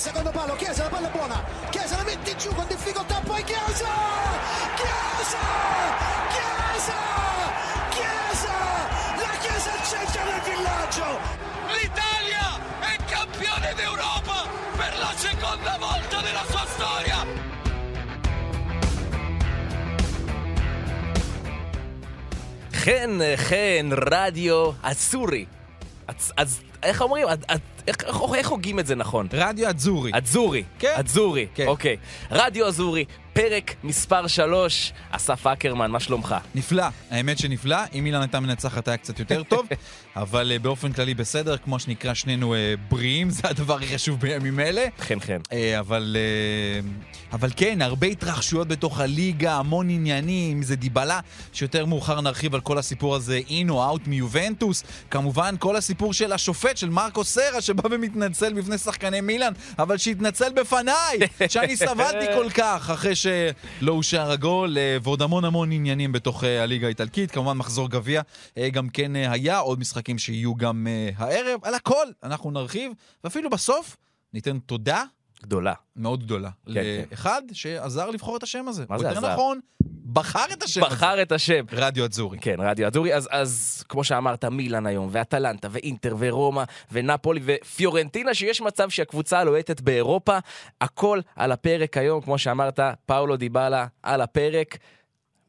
secondo palo, Chiesa, la palla è buona, Chiesa la mette giù con difficoltà, poi Chiesa! Chiesa! Chiesa! Chiesa! La Chiesa al centro del villaggio! L'Italia è campione d'Europa per la seconda volta nella sua storia! חן, חן, רדיו אסורי. אז, אז איך אומרים? איך, הוגים את זה נכון? רדיו אדזורי. אדזורי. כן. אדזורי, כן. אוקיי. רדיו אזורי, פרק מספר 3. אסף אקרמן, מה שלומך? נפלא, האמת שנפלא. אם אילן הייתה מנצחת היה קצת יותר טוב, אבל uh, באופן כללי בסדר, כמו שנקרא שנינו uh, בריאים, זה הדבר הכי חשוב בימים אלה. חן חן. Uh, אבל, uh, אבל כן, הרבה התרחשויות בתוך הליגה, המון עניינים, זה דיבלה, שיותר מאוחר נרחיב על כל הסיפור הזה, אין או אאוט מיובנטוס. כמובן, כל הסיפור של השופט, של מרקו סרה, שבא ומתנצל בפני שחקני מילאן, אבל שהתנצל בפניי, שאני סבלתי כל כך אחרי שלא אושר הגול, אה, ועוד המון המון עניינים בתוך אה, הליגה האיטלקית. כמובן, מחזור גביע אה, גם כן היה, עוד משחקים שיהיו גם הערב. על הכל אנחנו נרחיב, ואפילו בסוף ניתן תודה גדולה. מאוד גדולה. כן, כן. לאחד שעזר לבחור את השם הזה. מה זה או יותר עזר? נכון, בחר את השם הזה. בחר את השם. רדיו אדזורי. כן, רדיו אדורי. אז, אז כמו שאמרת, מילאן היום, ואטלנטה, ואינטר, ורומא, ונפולי, ופיורנטינה, שיש מצב שהקבוצה הלוהטת באירופה. הכל על הפרק היום, כמו שאמרת, פאולו דיבאלה על הפרק.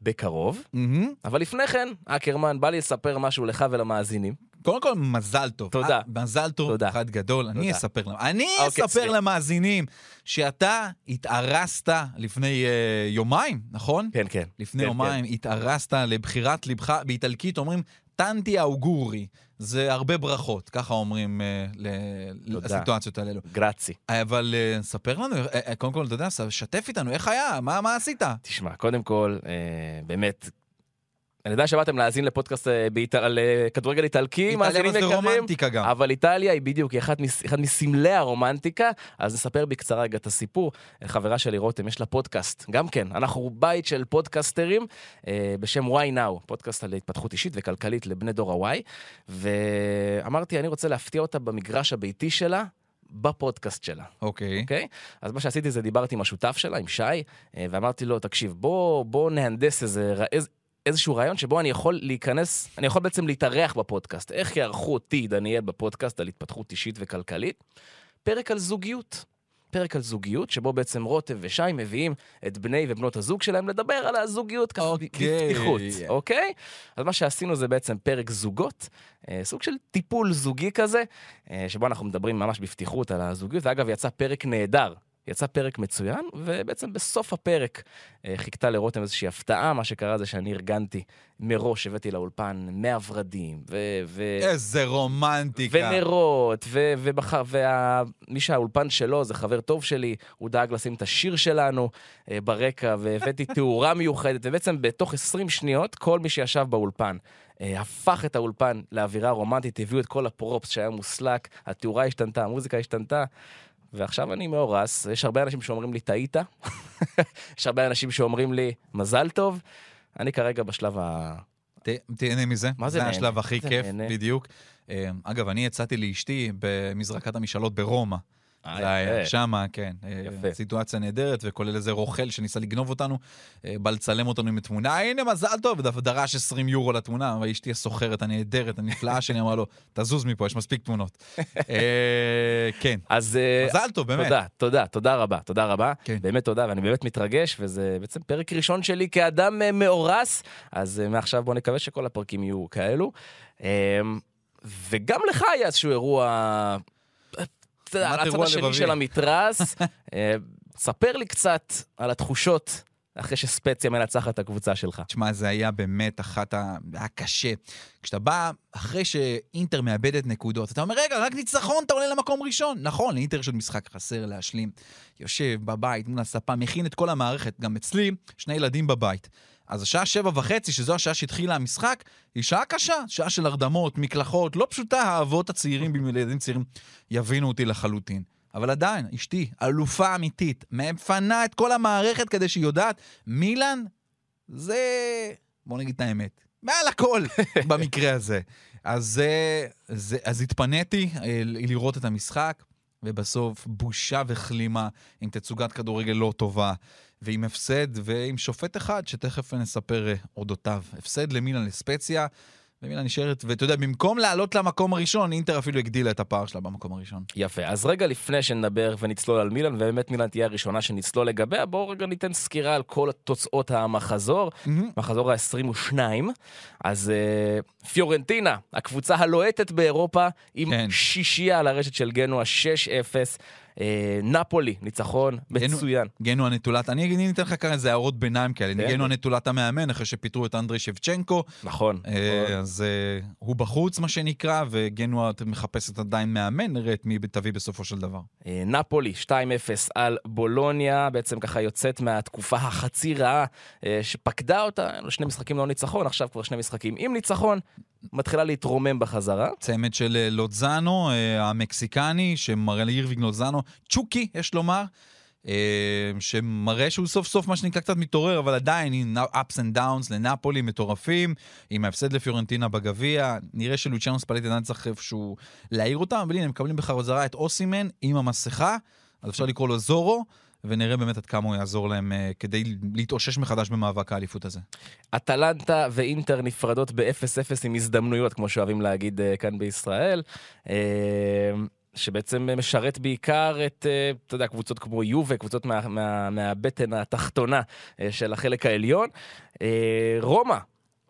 בקרוב. מהמם. אבל לפני כן, אקרמן, בא לי לספר משהו לך ולמאזינים. קודם כל, מזל טוב. תודה. אה, מזל טוב, תודה. אחד גדול. אני תודה. אספר להם. אני אוקיי, אספר סליחה. למאזינים שאתה התארסת לפני אה, יומיים, נכון? כן, כן. לפני כן, יומיים התארסת לבחירת לבך, באיטלקית אומרים טנטי אאוגורי. זה הרבה ברכות, ככה אומרים אה. לסיטואציות האלו. כן. גרצי. אבל אה, ספר לנו, אה, אה, קודם כל, אתה יודע, שתף איתנו, איך היה? מה מה עשית? תשמע, קודם כל, אה, באמת, אני יודע שבאתם להאזין לפודקאסט אה, באיט- על אה, כדורגל איטלקי, איטליה מאזינים זה יקרים, רומנטיקה גם. אבל איטליה היא בדיוק היא אחד, מס, אחד מסמלי הרומנטיקה, אז נספר בקצרה רגע את הסיפור. אה, חברה שלי רותם, יש לה פודקאסט, גם כן, אנחנו בית של פודקסטרים אה, בשם Why Now, פודקאסט על התפתחות אישית וכלכלית לבני דור ה-Y, ואמרתי, אני רוצה להפתיע אותה במגרש הביתי שלה. בפודקאסט שלה, אוקיי. אוקיי? אז מה שעשיתי זה דיברתי עם השותף שלה, עם שי, ואמרתי לו, תקשיב, בוא, בוא נהנדס איזה, ר- איז, איזשהו רעיון שבו אני יכול להיכנס, אני יכול בעצם להתארח בפודקאסט. איך יערכו אותי, דניאל, בפודקאסט על התפתחות אישית וכלכלית? פרק על זוגיות. פרק על זוגיות, שבו בעצם רוטב ושי מביאים את בני ובנות הזוג שלהם לדבר על הזוגיות ככה אוקיי. בפתיחות, אוקיי? אז מה שעשינו זה בעצם פרק זוגות, אה, סוג של טיפול זוגי כזה, אה, שבו אנחנו מדברים ממש בפתיחות על הזוגיות, ואגב, יצא פרק נהדר. יצא פרק מצוין, ובעצם בסוף הפרק אה, חיכתה לרותם איזושהי הפתעה, מה שקרה זה שאני ארגנתי מראש, הבאתי לאולפן 100 ורדים, ו... ו... איזה רומנטיקה. ונרות, ו- ובחר, ומי שהאולפן שלו זה חבר טוב שלי, הוא דאג לשים את השיר שלנו אה, ברקע, והבאתי תאורה מיוחדת, ובעצם בתוך 20 שניות, כל מי שישב באולפן אה, הפך את האולפן לאווירה רומנטית, הביאו את כל הפרופס שהיה מוסלק, התאורה השתנתה, המוזיקה השתנתה. ועכשיו אני מאורס, יש הרבה אנשים שאומרים לי, טעית, יש הרבה אנשים שאומרים לי, מזל טוב. אני כרגע בשלב ה... ת- תהנה מזה. מה זה זה נהנה? השלב הכי כיף, נהנה. בדיוק. אה, אגב, אני יצאתי לאשתי במזרקת המשאלות ברומא. אה, זה היה. שמה, כן. אה, יפה. סיטואציה נהדרת, וכולל איזה רוכל שניסה לגנוב אותנו, אה, בא לצלם אותנו עם תמונה, הנה מזל טוב, דרש 20 יורו לתמונה, ואשתי הסוחרת הנהדרת, הנפלאה שלי, אמרה לו, תזוז מפה, יש מספיק תמונות. כן. אז... מזל טוב, באמת. תודה, תודה, תודה רבה, תודה רבה. כן. באמת תודה, ואני באמת מתרגש, וזה בעצם פרק ראשון שלי כאדם מאורס, אז מעכשיו בוא נקווה שכל הפרקים יהיו כאלו. וגם לך היה איזשהו אירוע... אתה יודע, על הצד השני. של המתרס. אה, ספר לי קצת על התחושות אחרי שספציה מנצחת את הקבוצה שלך. תשמע, זה היה באמת אחת ה... היה קשה. כשאתה בא, אחרי שאינטר מאבדת נקודות, אתה אומר, רגע, רק ניצחון, אתה עולה למקום ראשון. נכון, לאינטר יש עוד משחק חסר להשלים. יושב בבית מול הספה, מכין את כל המערכת. גם אצלי, שני ילדים בבית. אז השעה שבע וחצי, שזו השעה שהתחילה המשחק, היא שעה קשה, שעה של הרדמות, מקלחות, לא פשוטה, האבות הצעירים, במיוחד ילדים צעירים, יבינו אותי לחלוטין. אבל עדיין, אשתי, אלופה אמיתית, מפנה את כל המערכת כדי שהיא יודעת, מילאן זה, בוא נגיד את האמת, מעל הכל במקרה הזה. אז, אה, זה, אז התפניתי אה, לראות את המשחק, ובסוף בושה וכלימה עם תצוגת כדורגל לא טובה, ועם הפסד ועם שופט אחד, שתכף נספר אה, אודותיו. הפסד למילן לספציה. ומילן נשארת, ואתה יודע, במקום לעלות למקום הראשון, אינטר אפילו הגדילה את הפער שלה במקום הראשון. יפה, אז רגע לפני שנדבר ונצלול על מילאן, ובאמת מילאן תהיה הראשונה שנצלול לגביה, בואו רגע ניתן סקירה על כל תוצאות המחזור, מחזור ה-22. אז uh, פיורנטינה, הקבוצה הלוהטת באירופה, עם כן. שישייה על הרשת של גנוע 6-0. אה, נפולי, ניצחון מצוין. גנו הנטולת, אני אני אתן לך כמה איזה הערות ביניים כאלה. כן. גנו הנטולת המאמן, אחרי שפיטרו את אנדרי שבצ'נקו, נכון. אה, נכון. אז אה, הוא בחוץ, מה שנקרא, וגנו מחפשת עדיין מאמן, נראה את מי תביא בסופו של דבר. אה, נפולי 2-0 על בולוניה, בעצם ככה יוצאת מהתקופה החצי רעה אה, שפקדה אותה, שני משחקים לא ניצחון, עכשיו כבר שני משחקים עם ניצחון, מתחילה להתרומם בחזרה. צמד של אה, לודזנו, אה, המקסיקני, שמראה לאירוויג לודזנו, צ'וקי, יש לומר, אה, שמראה שהוא סוף סוף, מה שנקרא, קצת מתעורר, אבל עדיין, ups and downs לנפולי מטורפים, עם ההפסד לפיורנטינה בגביע, נראה שלוציאנו ספלטי עדיין צריך איפשהו להעיר אותם, אבל הנה, הם מקבלים בחזרה את אוסימן עם המסכה, אז אפשר לקרוא לו זורו. ונראה באמת עד כמה הוא יעזור להם אה, כדי להתאושש מחדש במאבק האליפות הזה. אטלנטה ואינטר נפרדות ב-0-0 עם הזדמנויות, כמו שאוהבים להגיד אה, כאן בישראל. אה, שבעצם משרת בעיקר את, אה, אתה יודע, קבוצות כמו יובה, קבוצות מה, מה, מהבטן התחתונה אה, של החלק העליון. רומא,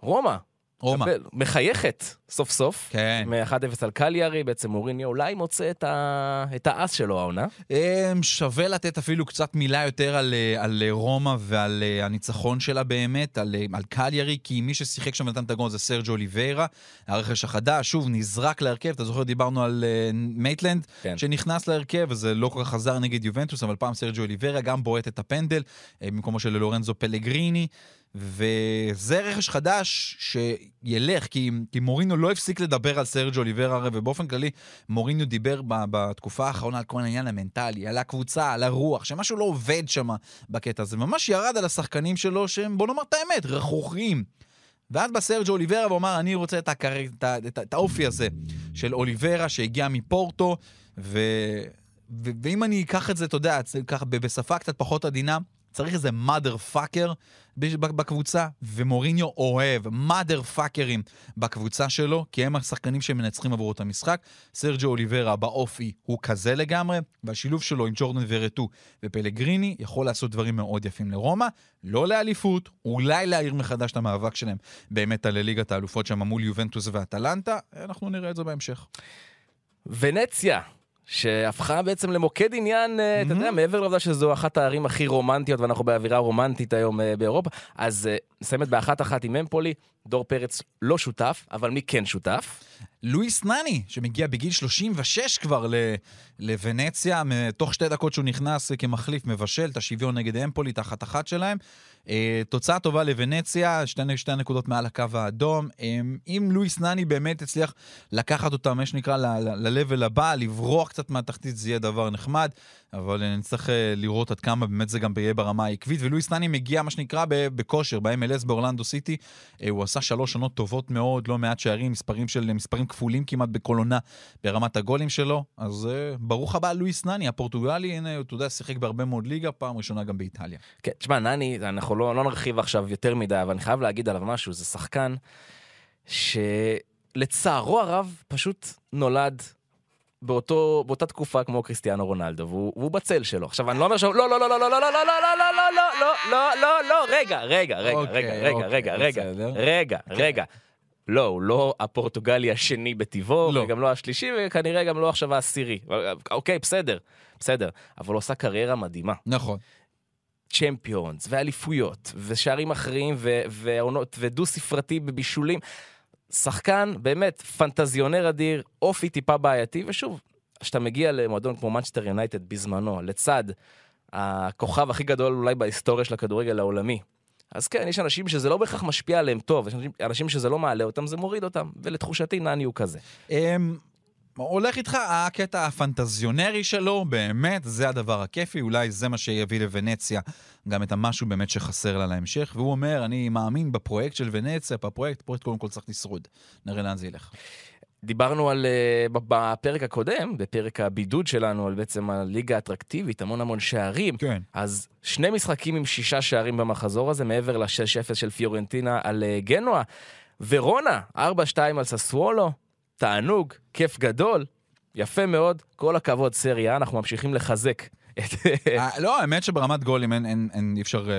רומא, רומא. מחייכת סוף סוף. כן. מ-1-0 על קליארי, בעצם מוריניו אולי מוצא את, ה... את האס שלו העונה. אמ, שווה לתת אפילו קצת מילה יותר על, אה, על אה, רומא ועל אה, הניצחון שלה באמת, על, על קליירי, כי מי ששיחק שם ונתן את הגול זה סרג'ו אוליביירה, הרכש החדש, שוב, נזרק להרכב, אתה זוכר, דיברנו על מייטלנד, כן. שנכנס להרכב, וזה לא כל כך עזר נגד יובנטוס, אבל פעם סרג'ו אוליביירה גם בועט את הפנדל, במקומו של לורנזו פלגריני. וזה רכש חדש שילך, כי, כי מוריניו לא הפסיק לדבר על סרג'ו אוליביירה הרי, ובאופן כללי מוריניו דיבר ב, בתקופה האחרונה על כל העניין המנטלי, על הקבוצה, על הרוח, שמשהו לא עובד שם בקטע הזה. ממש ירד על השחקנים שלו שהם, בוא נאמר את האמת, רכרוכים. ואז בא סרג'ו אוליברה ואומר, אני רוצה את, הקר... את. את. את האופי הזה של אוליברה שהגיע מפורטו, ו... ו... ואם אני אקח את זה, אתה יודע, ככה בשפה קצת פחות עדינה, צריך איזה mother fucker בקבוצה, ומוריניו אוהב mother fuckers בקבוצה שלו, כי הם השחקנים שמנצחים עבורו את המשחק. סרג'ו אוליברה באופי הוא כזה לגמרי, והשילוב שלו עם ג'ורדן ורטו ופלגריני יכול לעשות דברים מאוד יפים לרומא, לא לאליפות, אולי להעיר מחדש את המאבק שלהם באמת על ליגת האלופות שם מול יובנטוס ואטלנטה, אנחנו נראה את זה בהמשך. ונציה, שהפכה בעצם למוקד עניין, אה, אתה יודע, מעבר לעובדה שזו אחת הערים הכי רומנטיות, ואנחנו באווירה רומנטית היום אה, באירופה, אז אה, מסיימת באחת אחת עם אמפולי, דור פרץ לא שותף, אבל מי כן שותף? לואיס נני, שמגיע בגיל 36 כבר ל- לוונציה, תוך שתי דקות שהוא נכנס כמחליף, מבשל את השוויון נגד אמפולי, את האחת-אחת שלהם. אה, תוצאה טובה לוונציה, שתי, שתי נקודות מעל הקו האדום. אה, אם לואיס נני באמת הצליח לקחת אותם, מה שנקרא, ל-level הבא, לברוח קצת מהתחתית, זה יהיה דבר נחמד, אבל אה, נצטרך אה, לראות עד כמה באמת זה גם יהיה ברמה העקבית. ולואיס נני מגיע, מה שנקרא, בכושר, ב-MLS באורלנדו סיטי. אה, הוא עשה שלוש עונות טובות מאוד, לא מעט שערים, מספרים של מספרים כפולים כמעט בכל עונה ברמת הגולים שלו. אז ברוך הבא לואיס נני, הפורטוגלי, הנה, אתה יודע, שיחק בהרבה מאוד ליגה, פעם ראשונה גם באיטליה. כן, תשמע, נני, אנחנו לא, לא נרחיב עכשיו יותר מדי, אבל אני חייב להגיד עליו משהו, זה שחקן שלצערו הרב פשוט נולד באותו, באותה תקופה כמו קריסטיאנו רונלדו, והוא, והוא בצל שלו. עכשיו, אני לא אומר שהוא... לא, לא, לא, לא, לא, לא, לא, לא, לא, לא, לא, לא, לא, לא, לא, לא, רגע, רגע, רגע, אוקיי, רגע, רגע, אוקיי, רגע, רגע. רגע, רגע. לא, הוא לא הפורטוגלי השני לא. וגם לא השלישי, וכנראה גם לא עכשיו העשירי. אוקיי, בסדר, בסדר. אבל הוא עשה קריירה מדהימה. נכון. צ'מפיונס, ואליפויות, ושערים אחרים, ו- ועונות, ודו ספרתי בבישולים. שחקן באמת פנטזיונר אדיר, אופי טיפה בעייתי, ושוב, כשאתה מגיע למועדון כמו מנצ'סטר יונייטד בזמנו, לצד הכוכב הכי גדול אולי בהיסטוריה של הכדורגל העולמי, אז כן, יש אנשים שזה לא בהכרח משפיע עליהם טוב, יש אנשים, שזה לא מעלה אותם, זה מוריד אותם, ולתחושתי נני הוא כזה. הולך איתך הקטע הפנטזיונרי שלו, באמת, זה הדבר הכיפי, אולי זה מה שיביא לוונציה גם את המשהו באמת שחסר לה להמשך, והוא אומר, אני מאמין בפרויקט של ונציה, בפרויקט, פרויקט קודם כל צריך לשרוד. נראה לאן זה ילך. דיברנו על, אה, בפרק הקודם, בפרק הבידוד שלנו, על בעצם הליגה האטרקטיבית, המון המון שערים. כן. אז שני משחקים עם שישה שערים במחזור הזה, מעבר ל-6-0 של פיורנטינה על אה, גנואה. ורונה, 4-2 על ססוולו, תענוג, כיף גדול, יפה מאוד, כל הכבוד סריה, אנחנו ממשיכים לחזק. אה, לא, האמת שברמת גולים אין, אין, אין, אי אפשר, אה,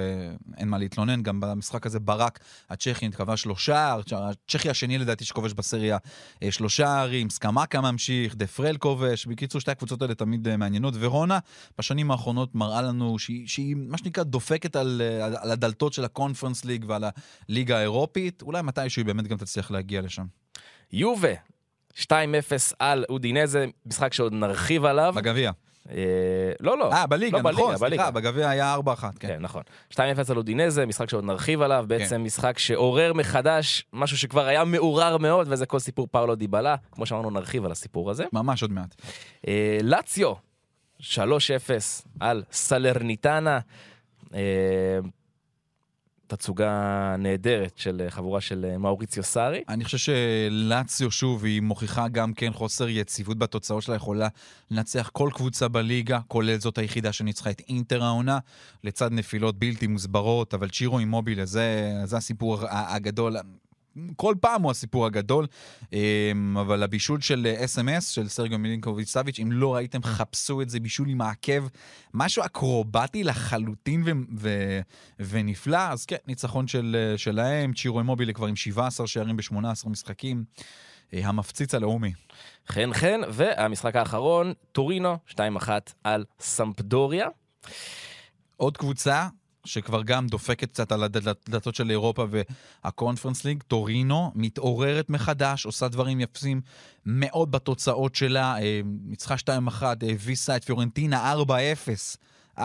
אין מה להתלונן. גם במשחק הזה ברק, הצ'כי כבש שלושה, הצ'כי השני לדעתי שכובש בסריה אה, שלושה ערים, סקמקה ממשיך, דה פרל כובש. בקיצור, שתי הקבוצות האלה תמיד אה, מעניינות. ורונה, בשנים האחרונות מראה לנו שהיא, שהיא מה שנקרא דופקת על, אה, על הדלתות של הקונפרנס ליג ועל הליגה האירופית. אולי מתישהו היא באמת גם תצליח להגיע לשם. יובה, 2-0 על אודינזה, משחק שעוד נרחיב עליו. בגביע. אה, לא, לא. אה, בליגה, לא, נכון. סליחה, בגביע היה 4-1, כן. כן, נכון. 2-0 על אודינזה, משחק שעוד נרחיב עליו, בעצם משחק שעורר מחדש משהו שכבר היה מעורר מאוד, וזה כל סיפור פאולו דיבלה. כמו שאמרנו, נרחיב על הסיפור הזה. ממש עוד מעט. אה, לאציו, 3-0 על סלרניטנה. תצוגה נהדרת של אה, חבורה של אה, מאוריציו סארי. אני חושב שלאציו שוב, היא מוכיחה גם כן חוסר יציבות בתוצאות שלה, יכולה לנצח כל קבוצה בליגה, כולל זאת היחידה שניצחה את אינטר העונה, לצד נפילות בלתי מוסברות, אבל צ'ירו אימובילה, זה, זה הסיפור הגדול. כל פעם הוא הסיפור הגדול, אמ, אבל הבישול של אס.אם.אס, של סרגו מילינקוביץ' סאביץ', אם לא ראיתם, חפשו את זה, בישול עם העקב, משהו אקרובטי לחלוטין ו- ו- ונפלא, אז כן, ניצחון של, שלהם, צ'ירו אימובילה כבר עם 17 שערים ב-18 משחקים, אה, המפציץ הלאומי. חן חן, והמשחק האחרון, טורינו, 2-1 על סמפדוריה. עוד קבוצה שכבר גם דופקת קצת על הדלתות של אירופה והקונפרנס ליג, טורינו, מתעוררת מחדש, עושה דברים יפים מאוד בתוצאות שלה, אה, ניצחה 2-1, הביסה את פיורנטינה 4-0. 4-0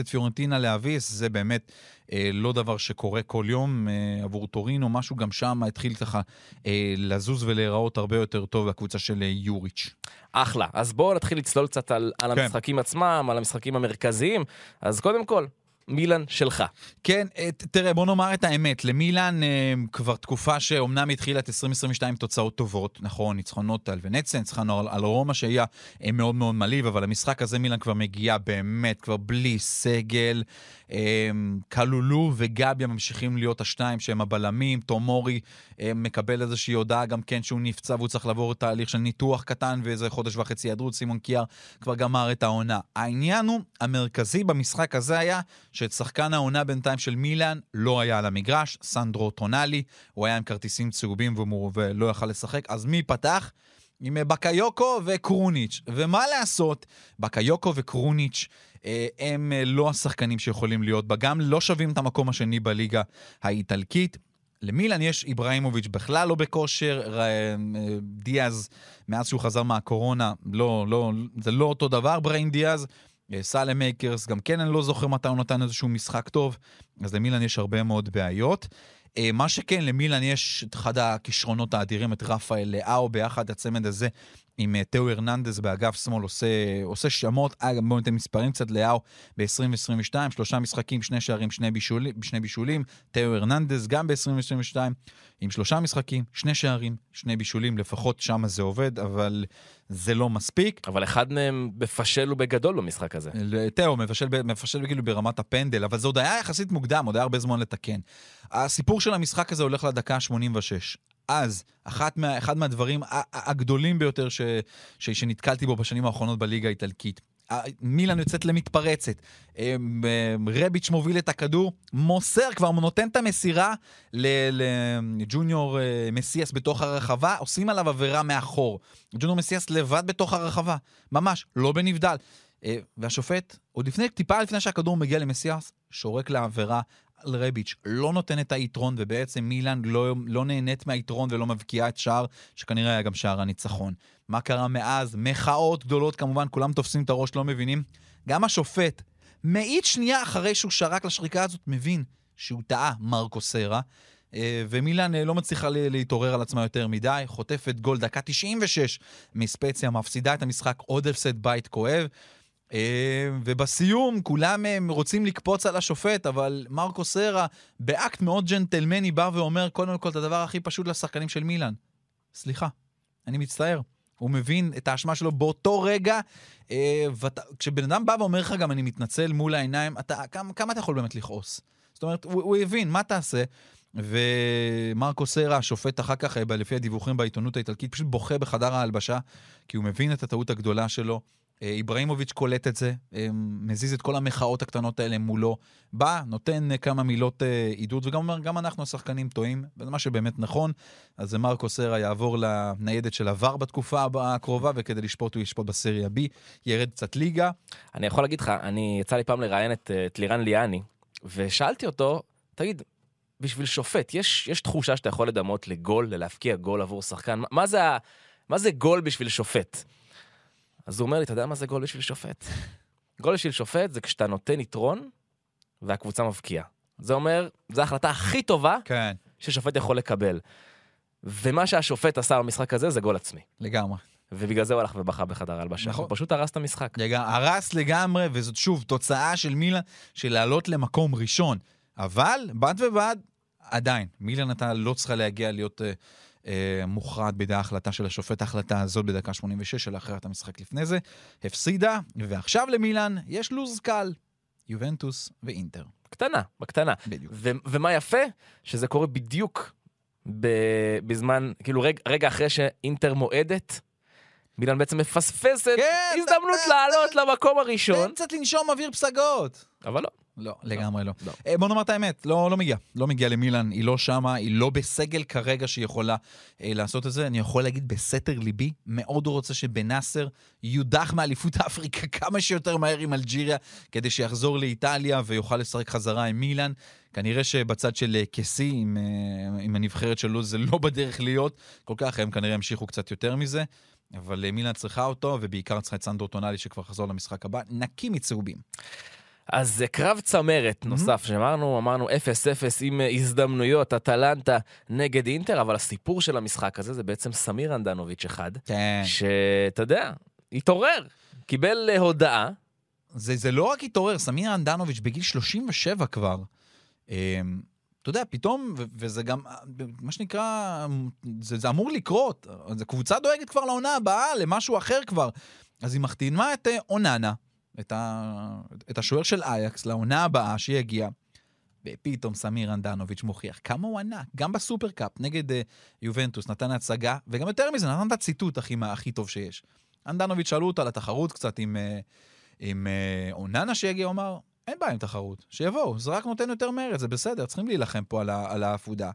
את פיורנטינה להביס, זה באמת אה, לא דבר שקורה כל יום אה, עבור טורינו, משהו גם שם התחיל ככה אה, לזוז ולהיראות הרבה יותר טוב לקבוצה של אה, יוריץ'. אחלה. אז בואו נתחיל לצלול קצת על, על כן. המשחקים עצמם, על המשחקים המרכזיים. אז קודם כל, מילאן שלך. כן, אה, תראה, בוא נאמר את האמת, למילאן אה, כבר תקופה שאומנם התחילה את 2022 תוצאות טובות, נכון, ניצחונות על ונציה, ניצחנו על, על רומא שהיה אה, מאוד מאוד מלהיב, אבל המשחק הזה מילאן כבר מגיעה באמת, כבר בלי סגל. קלולו וגביה ממשיכים להיות השניים שהם הבלמים, תומורי מקבל איזושהי הודעה גם כן שהוא נפצע והוא צריך לעבור תהליך של ניתוח קטן ואיזה חודש וחצי היעדרות, סימון קיאר כבר גמר את העונה. העניין הוא, המרכזי במשחק הזה היה שאת שחקן העונה בינתיים של מילאן לא היה על המגרש, סנדרו טונאלי, הוא היה עם כרטיסים צהובים ולא יכל לשחק, אז מי פתח? עם אה, בקיוקו וקרוניץ'. ומה לעשות, בקאיוקו וקרוניץ' אה, הם אה, לא השחקנים שיכולים להיות בה, גם לא שווים את המקום השני בליגה האיטלקית. למילן יש איבראימוביץ' בכלל לא בכושר, דיאז, מאז שהוא חזר מהקורונה, לא, לא, זה לא אותו דבר, ברהים דיאז. אה, סאלמאקרס, גם כן אני לא זוכר מתי הוא נתן איזשהו משחק טוב, אז למילן יש הרבה מאוד בעיות. אה, מה שכן, למילן יש את אחד הכישרונות האדירים, את רפאל לאאו ביחד, הצמד הזה עם אה, תאו הרננדז באגף שמאל עושה, עושה שמות. אגב, בואו ניתן מספרים קצת לאהו ב-2022, שלושה משחקים, שני שערים, שני בישולים, שני בישולים. תאו הרננדז גם ב-2022, עם שלושה משחקים, שני שערים, שני בישולים, לפחות שם זה עובד, אבל זה לא מספיק. אבל אחד מהם מפשל ובגדול במשחק הזה. תאו מבשל, ב- מבשל כאילו ברמת הפנדל, אבל זה עוד היה יחסית מוקדם, עוד היה הרבה זמן לתקן. הסיפור של המשחק הזה הולך לדקה ה-86. אז, אחת מה, אחד מהדברים הגדולים ביותר ש, ש, שנתקלתי בו בשנים האחרונות בליגה האיטלקית. מילאן יוצאת למתפרצת. אמ, רביץ' מוביל את הכדור, מוסר, כבר נותן את המסירה לג'וניור אה, מסיאס בתוך הרחבה, עושים עליו עבירה מאחור. ג'וניור מסיאס לבד בתוך הרחבה, ממש, לא בנבדל. אה, והשופט, עוד לפני, טיפה לפני שהכדור מגיע למסיאס, שורק לעבירה רביץ', לא נותן את היתרון, ובעצם מילאן לא, לא נהנית מהיתרון ולא מבקיעה את שער, שכנראה היה גם שער הניצחון. מה קרה מאז? מחאות גדולות כמובן, כולם תופסים את הראש, לא מבינים. גם השופט, מאית שנייה אחרי שהוא שרק לשריקה הזאת, מבין שהוא טעה, מרקו סרה. אה, ומילאן אה, לא מצליחה להתעורר על עצמה יותר מדי, חוטפת גול דקה 96 מספציה, מפסידה את המשחק, עוד הפסד בית כואב. אה, ובסיום כולם אה, רוצים לקפוץ על השופט, אבל מרקו סרה באקט מאוד ג'נטלמני בא ואומר קודם כל את הדבר הכי פשוט לשחקנים של מילאן. סליחה, אני מצטער. הוא מבין את האשמה שלו באותו רגע. אה, ואת, כשבן אדם בא ואומר לך גם אני מתנצל מול העיניים, אתה, כמה, כמה אתה יכול באמת לכעוס? זאת אומרת, הוא, הוא הבין, מה תעשה? ומרקו סרה, השופט אחר כך, אה, לפי הדיווחים בעיתונות האיטלקית, פשוט בוכה בחדר ההלבשה, כי הוא מבין את הטעות הגדולה שלו. אה, איבראימוביץ' קולט את זה, אה, מזיז את כל המחאות הקטנות האלה מולו, בא, נותן כמה מילות עידוד, וגם אומר, גם אנחנו השחקנים טועים, וזה מה שבאמת נכון. אז מרקו סרה יעבור לניידת של עבר בתקופה הקרובה, וכדי לשפוט הוא ישפוט בסריה B, ירד קצת ליגה. אני יכול להגיד לך, אני יצא לי פעם לראיין את, את לירן ליאני, ושאלתי אותו, תגיד, בשביל שופט, יש, יש תחושה שאתה יכול לדמות לגול, ללהפקיע גול עבור שחקן? מה זה, מה זה גול בשביל שופט? אז הוא אומר לי, אתה יודע מה זה גול בשביל שופט? גול בשביל שופט זה כשאתה נותן יתרון והקבוצה מבקיעה. זה אומר, זו ההחלטה הכי טובה כן. ששופט יכול לקבל. ומה שהשופט עשה במשחק הזה זה גול עצמי. לגמרי. ובגלל זה הוא הלך ובכה בחדר הלבשה. נכון. הוא פשוט הרס את המשחק. לגמרי, הרס לגמרי, וזאת שוב תוצאה של מילה של לעלות למקום ראשון. אבל בד בבד, עדיין, מילן אתה לא צריכה להגיע להיות אה, מוכרעת בידי ההחלטה של השופט, ההחלטה הזאת בדקה 86 של אחרת המשחק לפני זה, הפסידה, ועכשיו למילן יש לוז קל, יובנטוס ואינטר. קטנה, בקטנה. בדיוק. ו- ומה יפה? שזה קורה בדיוק ב- בזמן, כאילו רגע, רגע אחרי שאינטר מועדת, מילן בעצם מפספסת כן, הזדמנות לעלות למקום הראשון, תן קצת לנשום אוויר פסגות. אבל לא. לא, לגמרי לא. לא. אה, בוא נאמר את האמת, לא, לא מגיע. לא מגיע למילן, היא לא שמה, היא לא בסגל כרגע שהיא יכולה אה, לעשות את זה. אני יכול להגיד בסתר ליבי, מאוד רוצה שבנאסר יודח מאליפות אפריקה כמה שיותר מהר עם אלג'יריה, כדי שיחזור לאיטליה ויוכל לשחק חזרה עם מילן. כנראה שבצד של אה, קסי, עם, אה, עם הנבחרת שלו, זה לא בדרך להיות כל כך, הם כנראה ימשיכו קצת יותר מזה. אבל אה, מילן צריכה אותו, ובעיקר צריכה את סנדרו טונאלי שכבר חזור למשחק הבא, נקי מצהובים. אז זה קרב צמרת נוסף שאמרנו, אמרנו 0-0 עם אה, הזדמנויות, אטלנטה נגד אינטר, אבל הסיפור של המשחק הזה זה בעצם סמיר אנדנוביץ' אחד, כן. שאתה יודע, התעורר, קיבל אה, הודעה, זה, זה לא רק התעורר, סמיר אנדנוביץ' בגיל 37 כבר. אמ, אתה יודע, פתאום, ו- וזה גם, מה שנקרא, זה, זה אמור לקרות. זו קבוצה דואגת כבר לעונה הבאה, למשהו אחר כבר. אז היא מחתימה את אה, אוננה, את, ה, את השוער של אייקס, לעונה הבאה שיגיע. ופתאום סמיר אנדנוביץ' מוכיח כמה הוא ענק, גם בסופרקאפ נגד uh, יובנטוס נתן הצגה, וגם יותר מזה, נתן את הציטוט הכי, הכי טוב שיש. אנדנוביץ' שאלו אותו על התחרות קצת עם, uh, עם uh, אוננה שיגיע, הוא אמר, אין בעיה עם תחרות, שיבואו, זה רק נותן יותר מרץ, זה בסדר, צריכים להילחם פה על, ה, על העפודה.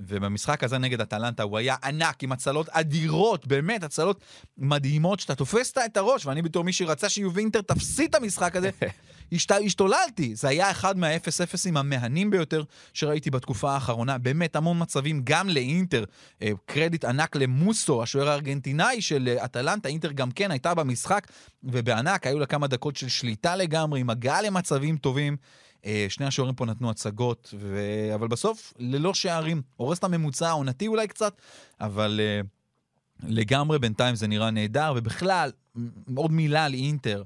ובמשחק הזה נגד אטלנטה הוא היה ענק, עם הצלות אדירות, באמת, הצלות מדהימות, שאתה תופס את הראש, ואני בתור מי שרצה שיובינטר תפסיד את המשחק הזה, השת... השתוללתי. זה היה אחד מה-0-0ים המהנים ביותר שראיתי בתקופה האחרונה. באמת, המון מצבים, גם לאינטר. אה, קרדיט ענק למוסו, השוער הארגנטינאי של אה, אטלנטה. אינטר גם כן הייתה במשחק, ובענק, היו לה כמה דקות של שליטה לגמרי, עם הגעה למצבים טובים. אה, שני השוערים פה נתנו הצגות, ו... אבל בסוף, ללא שערים. הורס את הממוצע העונתי אולי קצת, אבל אה, לגמרי בינתיים זה נראה נהדר, ובכלל, עוד מילה על אינטר.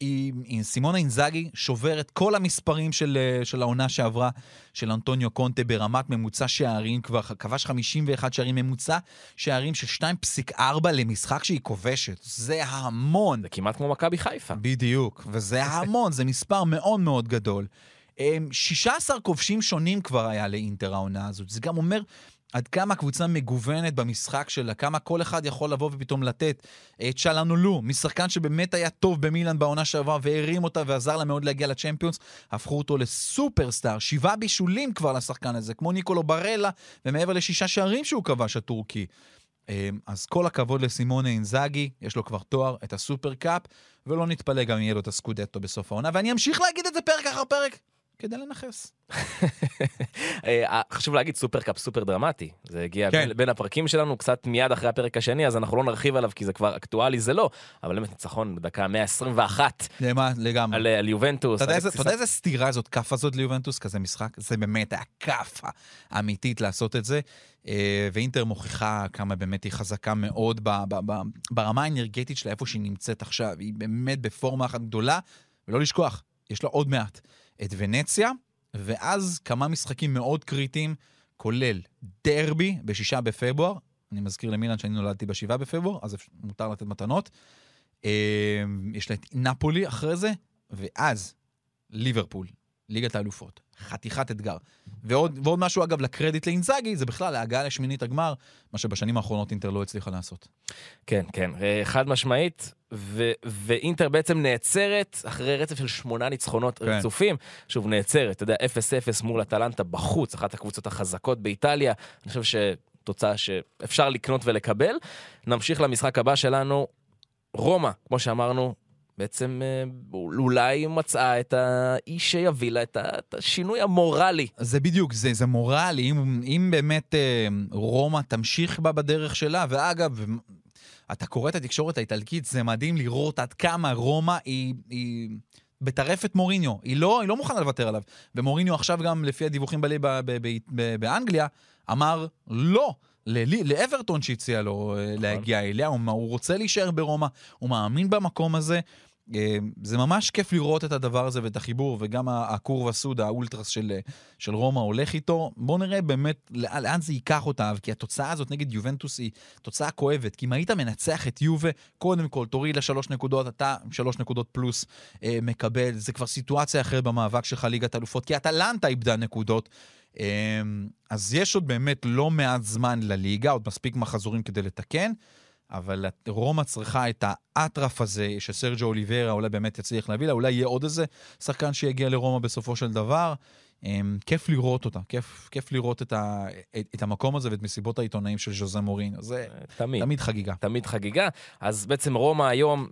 היא, היא, סימונה אינזאגי שובר את כל המספרים של, אה, של העונה שעברה של אנטוניו קונטה ברמת ממוצע שערים, כבר כבש 51 שערים ממוצע, שערים של 2.4 למשחק שהיא כובשת. זה המון. זה כמעט כמו מכבי חיפה. בדיוק, וזה המון, זה מספר מאוד מאוד גדול. אמ, 16 כובשים שונים כבר היה לאינטר העונה הזאת. זה גם אומר עד כמה הקבוצה מגוונת במשחק שלה, כמה כל אחד יכול לבוא ופתאום לתת. את צ'אלנולו, משחקן שבאמת היה טוב במילאן בעונה שעברה והרים אותה ועזר לה מאוד להגיע לצ'מפיונס, הפכו אותו לסופרסטאר, שבעה בישולים כבר לשחקן הזה, כמו ניקולו ברלה, ומעבר לשישה שערים שהוא כבש הטורקי. אמ, אז כל הכבוד לסימונה אינזאגי, יש לו כבר תואר, את הסופר קאפ, ולא נתפלא גם אם יהיה לו את הסקודטו בסוף העונה, ואני אמשיך להגיד את זה פרק אחר פרק, כדי לנכס. אה, חשוב להגיד, סופרקאפ סופר דרמטי. זה הגיע כן. בין, בין הפרקים שלנו, קצת מיד אחרי הפרק השני, אז אנחנו לא נרחיב עליו כי זה כבר אקטואלי, זה לא. אבל באמת ניצחון בדקה 121 למה? לגמרי. על, על יובנטוס. אתה יודע איזה- סתירה זאת, כאפה זאת ליובנטוס, כזה משחק? זה באמת היה כאפה אמיתית לעשות את זה. אה, ואינטר מוכיחה כמה באמת היא חזקה מאוד ב- ב- ב- ברמה האנרגטית שלה, איפה שהיא נמצאת עכשיו. היא באמת בפורמה אחת גדולה, ולא לשכוח, יש לה עוד מעט את ונציה, ואז כמה משחקים מאוד קריטיים, כולל דרבי בשישה בפברואר, אני מזכיר למילן שאני נולדתי בשבעה בפברואר, אז מותר לתת מתנות. אה, יש לה את נפולי אחרי זה, ואז ליברפול, ליגת האלופות, חתיכת אתגר. ועוד, ועוד משהו, אגב, לקרדיט לאינזאגי, זה בכלל ההגעה לשמינית הגמר, מה שבשנים האחרונות אינטר לא הצליחה לעשות. כן, כן, אה, חד משמעית, ו- ואינטר בעצם נעצרת אחרי רצף של שמונה ניצחונות כן. רצופים. שוב, נעצרת, אתה יודע, 0-0 מול אטלנטה בחוץ, אחת הקבוצות החזקות באיטליה. אני חושב שתוצאה שאפשר לקנות ולקבל. נמשיך למשחק הבא שלנו, רומא, כמו שאמרנו. בעצם אה, אולי מצאה את האיש שיביא לה את ה- את השינוי המורלי. זה בדיוק, זה, זה מורלי, אם, אם באמת אה, רומא תמשיך בה בדרך שלה, ואגב, אתה קורא את התקשורת האיטלקית, זה מדהים לראות עד כמה רומא היא... היא... בטרפת מוריניו, היא לא, היא לא מוכנה לוותר עליו. ומוריניו עכשיו גם, לפי הדיווחים בלי, ב, ב, ב, ב, באנגליה, אמר לא ל- לאברטון שהציע לו אה, להגיע אליה, הוא, הוא רוצה להישאר ברומא, הוא מאמין במקום הזה. אה, זה ממש כיף לראות את הדבר הזה ואת החיבור, וגם הקורבה סודה, האולטרס של, אה, של רומא הולך איתו. בואו נראה באמת לאן, זה ייקח אותה, כי התוצאה הזאת נגד יובנטוס היא תוצאה כואבת. כי אם היית מנצח את יובה, קודם כל תוריד לה שלוש נקודות, אתה שלוש נקודות פלוס אה, מקבל. זה כבר סיטואציה אחרת במאבק שלך ליגת אלופות, כי אטלנטה איבדה נקודות. אה, אז יש עוד באמת לא מעט זמן לליגה, עוד מספיק מחזורים כדי לתקן. אבל רומא צריכה את האטרף הזה שסרג'ו אוליברה אולי באמת יצליח להביא לה, אולי יהיה עוד איזה שחקן שיגיע לרומא בסופו של דבר. Um, כיף לראות אותה, כיף, כיף לראות את, ה, את, את המקום הזה ואת מסיבות העיתונאים של ז'וזה מורינו. זה תמיד. תמיד חגיגה. תמיד חגיגה. אז בעצם רומא היום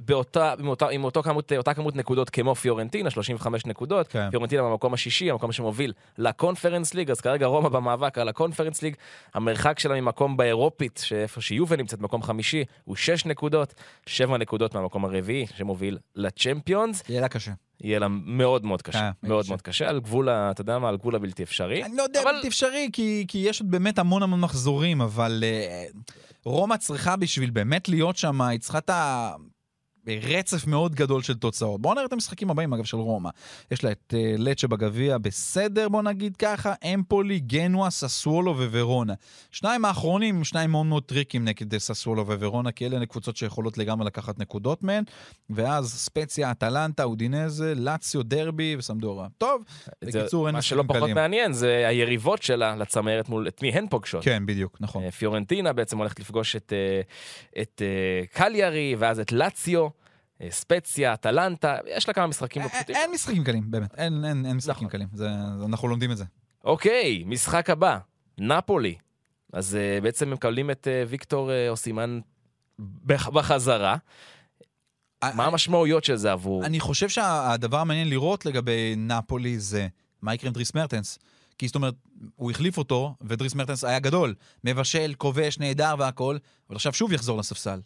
באותה, עם, אותה, עם אותו כמות, אותה כמות נקודות כמו פיורנטינה, 35 נקודות. כן. פיורנטינה במקום השישי, המקום שמוביל לקונפרנס ליג, אז כרגע רומא במאבק על הקונפרנס ליג. המרחק שלה ממקום באירופית, שאיפה שיובל נמצאת במקום חמישי, הוא 6 נקודות, 7 נקודות מהמקום הרביעי, שמוביל לצ'מפיונס. יהיה לה קשה. יהיה לה מאוד מאוד קשה, אה, מאוד קשה. מאוד קשה, על גבול, ה- אתה יודע מה, על גבול הבלתי אפשרי. אני לא יודע, אבל- בלתי אפשרי, כי, כי יש עוד באמת המון המון מחזורים, אבל uh, רומא צריכה בשביל באמת להיות שם, היא צריכה את ה... רצף מאוד גדול של תוצאות. בואו נראה את המשחקים הבאים, אגב, של רומא. יש לה את uh, לצ'ה בגביע בסדר, בוא נגיד ככה, אמפולי, גנואה, ססוולו וורונה. שניים האחרונים, שניים מאוד מאוד טריקים נגד אה, ססוולו וורונה, כי אלה קבוצות שיכולות לגמרי לקחת נקודות מהן. ואז ספציה, אטלנטה, אודינזה, לאציו, דרבי וסמדורה. טוב, זה- בקיצור, אין מה שלא פחות קלים. מעניין זה היריבות שלה לצמרת מול את מי הן פוגשות. כן, בדיוק, נכון. אה, פיורנטינה בעצם הולכת לפגוש את, אה, את אה, קליארי, ואז את לאציו, אה, ספציה, אטלנטה, יש לה כמה משחקים לא אין- פשוטים. אין משחקים קלים, באמת. אין, אין, אין משחקים נכון. קלים. זה, אנחנו לומדים את זה. אוקיי, משחק הבא, נפולי. אז אה, בעצם הם מקבלים את אה, ויקטור אה, אוסימן בח- בחזרה. מה המשמעויות של זה עבור... אני חושב שהדבר המעניין לראות לגבי נפולי זה מה יקרה עם דריס מרטנס. כי זאת אומרת, הוא החליף אותו, ודריס מרטנס היה גדול. מבשל, כובש, נהדר והכול, אבל עכשיו שוב יחזור לספסל.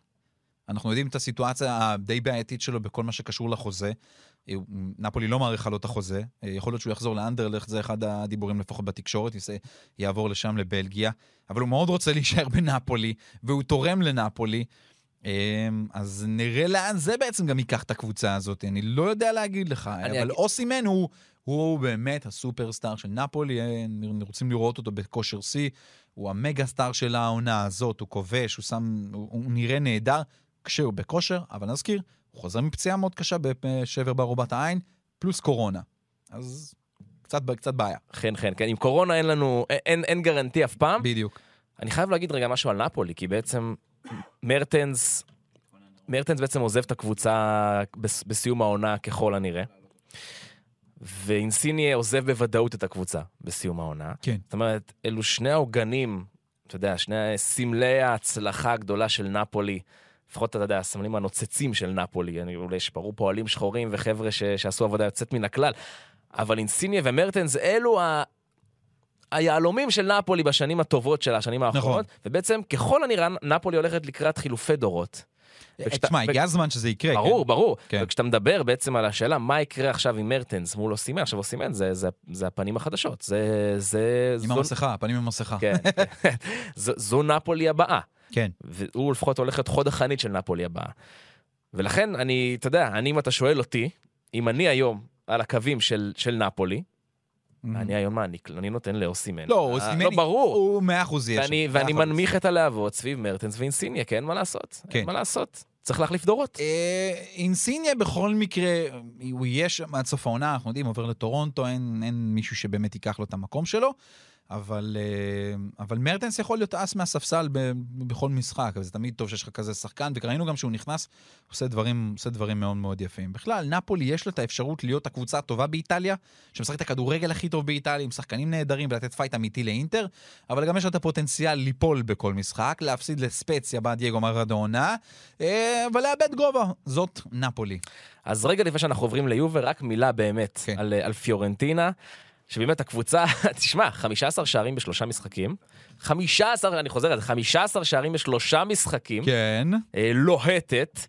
אנחנו יודעים את הסיטואציה הדי בעייתית שלו בכל מה שקשור לחוזה. אה, נפולי לא מעריכה לו את החוזה. אה, יכול להיות שהוא יחזור לאנדרלכט, זה אחד הדיבורים לפחות בתקשורת, יעבור לשם לבלגיה. אבל הוא מאוד רוצה להישאר בנפולי, והוא תורם לנפולי. אמ, אז נראה לאן זה בעצם גם ייקח את הקבוצה הזאת, אני לא יודע להגיד לך, אבל אגיד- אוסימן הוא, הוא באמת הסופרסטאר של נפולי, אה, נ- רוצים לראות אותו בכושר שיא, הוא המגה סטאר של העונה הזאת, הוא כובש, הוא שם, הוא, הוא נראה נהדר כשהוא בכושר, אבל נזכיר, הוא חוזר מפציעה מאוד קשה בשבר בערובת העין, פלוס קורונה. אז קצת, קצת בעיה. חן חן, כן, עם קורונה אין לנו, אין, אין, אין גרנטי אף פעם. בדיוק. אני חייב להגיד רגע משהו על נפולי, כי בעצם מרטנס, מרטנס בעצם עוזב את הקבוצה בס, בסיום העונה ככל הנראה. ואינסיניה עוזב בוודאות את הקבוצה בסיום העונה. כן. זאת אומרת, אלו שני העוגנים, אתה יודע, שני סמלי ההצלחה הגדולה של נפולי, לפחות, אתה יודע, הסמלים הנוצצים של נפולי. אני אולי שפרו פועלים שחורים וחבר'ה ש, שעשו עבודה יוצאת מן הכלל, אבל אינסיניה ומרטנס, אלו ה... היהלומים של נפולי בשנים הטובות של השנים האחרונות, ובעצם ככל הנראה נפולי הולכת לקראת חילופי דורות. וכשאתה- תשמע, הגיע הזמן שזה יקרה. ברור, ברור. כן. וכשאתה מדבר בעצם על השאלה מה יקרה עכשיו עם מרטנס מול אוסימן, עכשיו אוסימן זה, זה, זה הפנים החדשות, זה... זה כן? עם המסכה, הפנים עם המסכה. כן, כן. זו, זו נפולי הבאה, כן. והוא לפחות הולך להיות חוד החנית של נפולי הבאה. ולכן אני, אתה יודע, אני, אם אתה שואל אותי, אם אני היום על הקווים של, של נפולי, אני היום מעניק, אני נותן לאוסימן. לא, אה, אוסימני, לא, ברור. הוא מאה אחוז יהיה ואני. מנמיך את הלהבות סביב מרטנס ואינסיניה, כי אין מה לעשות. כן. אין מה לעשות. צריך להחליף דורות. אה, אינסיניה בכל מקרה, הוא יהיה שם עד סוף העונה, אנחנו יודעים, עובר לטורונטו, אין, אין מישהו שבאמת ייקח לו את המקום שלו, אבל, אה, אבל מרטנס יכול להיות ace מהספסל ב, בכל משחק, וזה תמיד טוב שיש לך כזה שחקן, וראינו גם שהוא נכנס, עושה דברים, עושה דברים מאוד מאוד יפים. בכלל, נפולי יש לה את האפשרות להיות הקבוצה הטובה באיטליה, שמשחקת את הכדורגל הכי טוב באיטליה, עם שחקנים נהדרים, ולתת fight אמיתי לאינטר, אבל גם יש לה את הפוטנציאל ליפול בכל משחק, להפסיד לספציה בדייגו מרדונה, אה, אבל לאבד גובה. זאת נפולי. אז רגע לפני שאנחנו עוברים ליובר, רק מילה באמת כן. על, על פיורנטינה, שבאמת הקבוצה, תשמע, 15 שערים בשלושה משחקים, 15, אני חוזר על זה, 15 שערים בשלושה משחקים, כן. אה, לוהטת,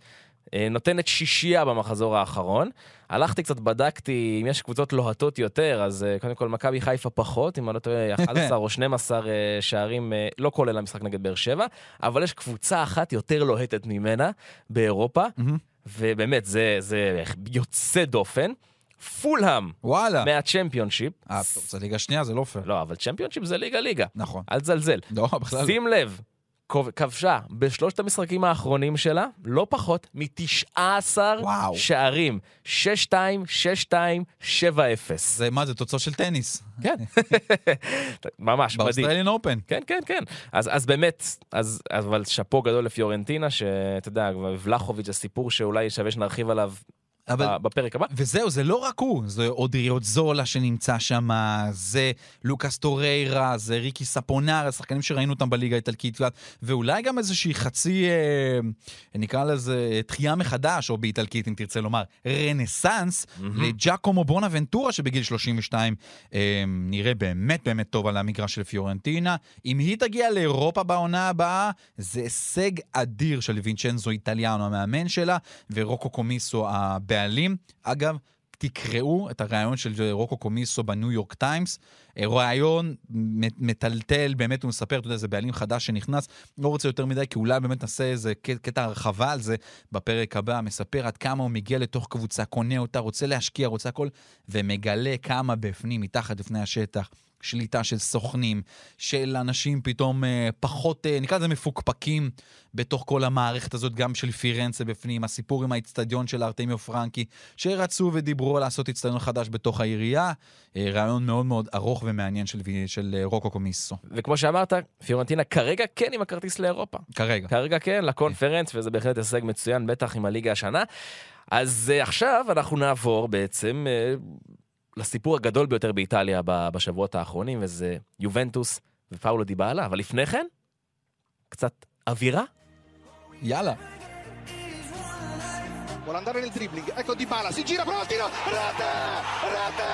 אה, נותנת שישייה במחזור האחרון. הלכתי קצת, בדקתי אם יש קבוצות לוהטות יותר, אז אה, קודם כל מכבי חיפה פחות, אם אני לא טועה, 11 או 12 אה, שערים, אה, לא כולל המשחק נגד באר שבע, אבל יש קבוצה אחת יותר לוהטת ממנה באירופה. ובאמת, זה, זה יוצא דופן. פולהאם וואלה. מה Championship. אה, טוב, זה ליגה שנייה, זה לא פייר. לא, אבל Championship זה ליגה-ליגה. נכון. אל תזלזל. לא, בכלל. שים לב, כבשה בשלושת המשחקים האחרונים שלה לא פחות מ-19 וואו. שערים. 6-2, 6-2, 7-0. זה מה, זה תוצאות של טניס. כן. ממש מדהים. ב Australian Open. כן, כן, כן. אז, אז באמת, אז, אבל שאפו גדול לפיורנטינה, שאתה יודע, ולחוביץ' זה סיפור שאולי שווה שנרחיב עליו אבל... בפרק הבא. וזהו, זה לא רק הוא, זה אודריוט זולה שנמצא שם, זה לוקאס טוריירה, זה ריקי ספונר, השחקנים שראינו אותם בליגה האיטלקית, ואולי גם איזושהי חצי, אה, נקרא לזה, תחייה מחדש, או באיטלקית, אם תרצה לומר, רנסאנס, לג'קומו בונאבנטורה, שבגיל 32 אה, נראה באמת באמת טוב על המגרש של פיורנטינה. אם היא תגיע לאירופה בעונה הבאה, זה הישג אדיר של וינצ'נזו איטליאנו, המאמן שלה, ורוקו קומיסו הבעלים. אגב, תקראו את הריאיון של רוקו קומיסו בניו יורק טיימס. אה, ריאיון מטלטל, באמת הוא מספר, אתה יודע, זה בעלים חדש שנכנס, לא רוצה יותר מדי, כי אולי באמת נעשה איזה קטע הרחבה על זה בפרק הבא, מספר עד כמה הוא מגיע לתוך קבוצה, קונה אותה, רוצה להשקיע, רוצה הכל, ומגלה כמה בפנים, מתחת לפני השטח. שליטה של סוכנים, של אנשים פתאום אה, פחות, אה, נקרא לזה מפוקפקים בתוך כל המערכת הזאת, גם של פירנצה בפנים, הסיפור עם האיצטדיון של ארתמיו פרנקי, שרצו ודיברו לעשות איצטדיון חדש בתוך העירייה. אה, רעיון מאוד מאוד ארוך ומעניין של, וי- של אה, רוקו קומיסו, וכמו שאמרת, פיורנטינה כרגע כן עם הכרטיס לאירופה. כרגע. כרגע כן, לקונפרנס, וזה בהחלט הישג מצוין, בטח עם הליגה השנה. אז uh, עכשיו אנחנו נעבור בעצם uh, לסיפור הגדול ביותר באיטליה בשבועות האחרונים, וזה יובנטוס ופאולו דיבאלה, אבל לפני כן, קצת אווירה. יאללה. Vuole andare nel dribbling, ecco Di Bala, si gira, prova il tiro, rete, rete,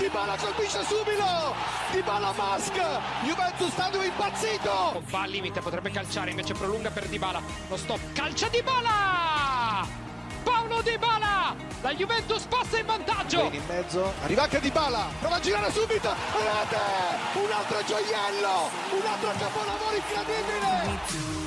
Di Bala colpisce subito, Di Bala Mask, Juventus stadio impazzito, Va al limite, potrebbe calciare, invece prolunga per Dybala. Lo stop, calcia! Paolo Dybala! La Juventus passa in vantaggio! Bene in mezzo, arriva anche Di Bala, prova a girare subito, rete, un altro gioiello, un altro capolavoro incredibile,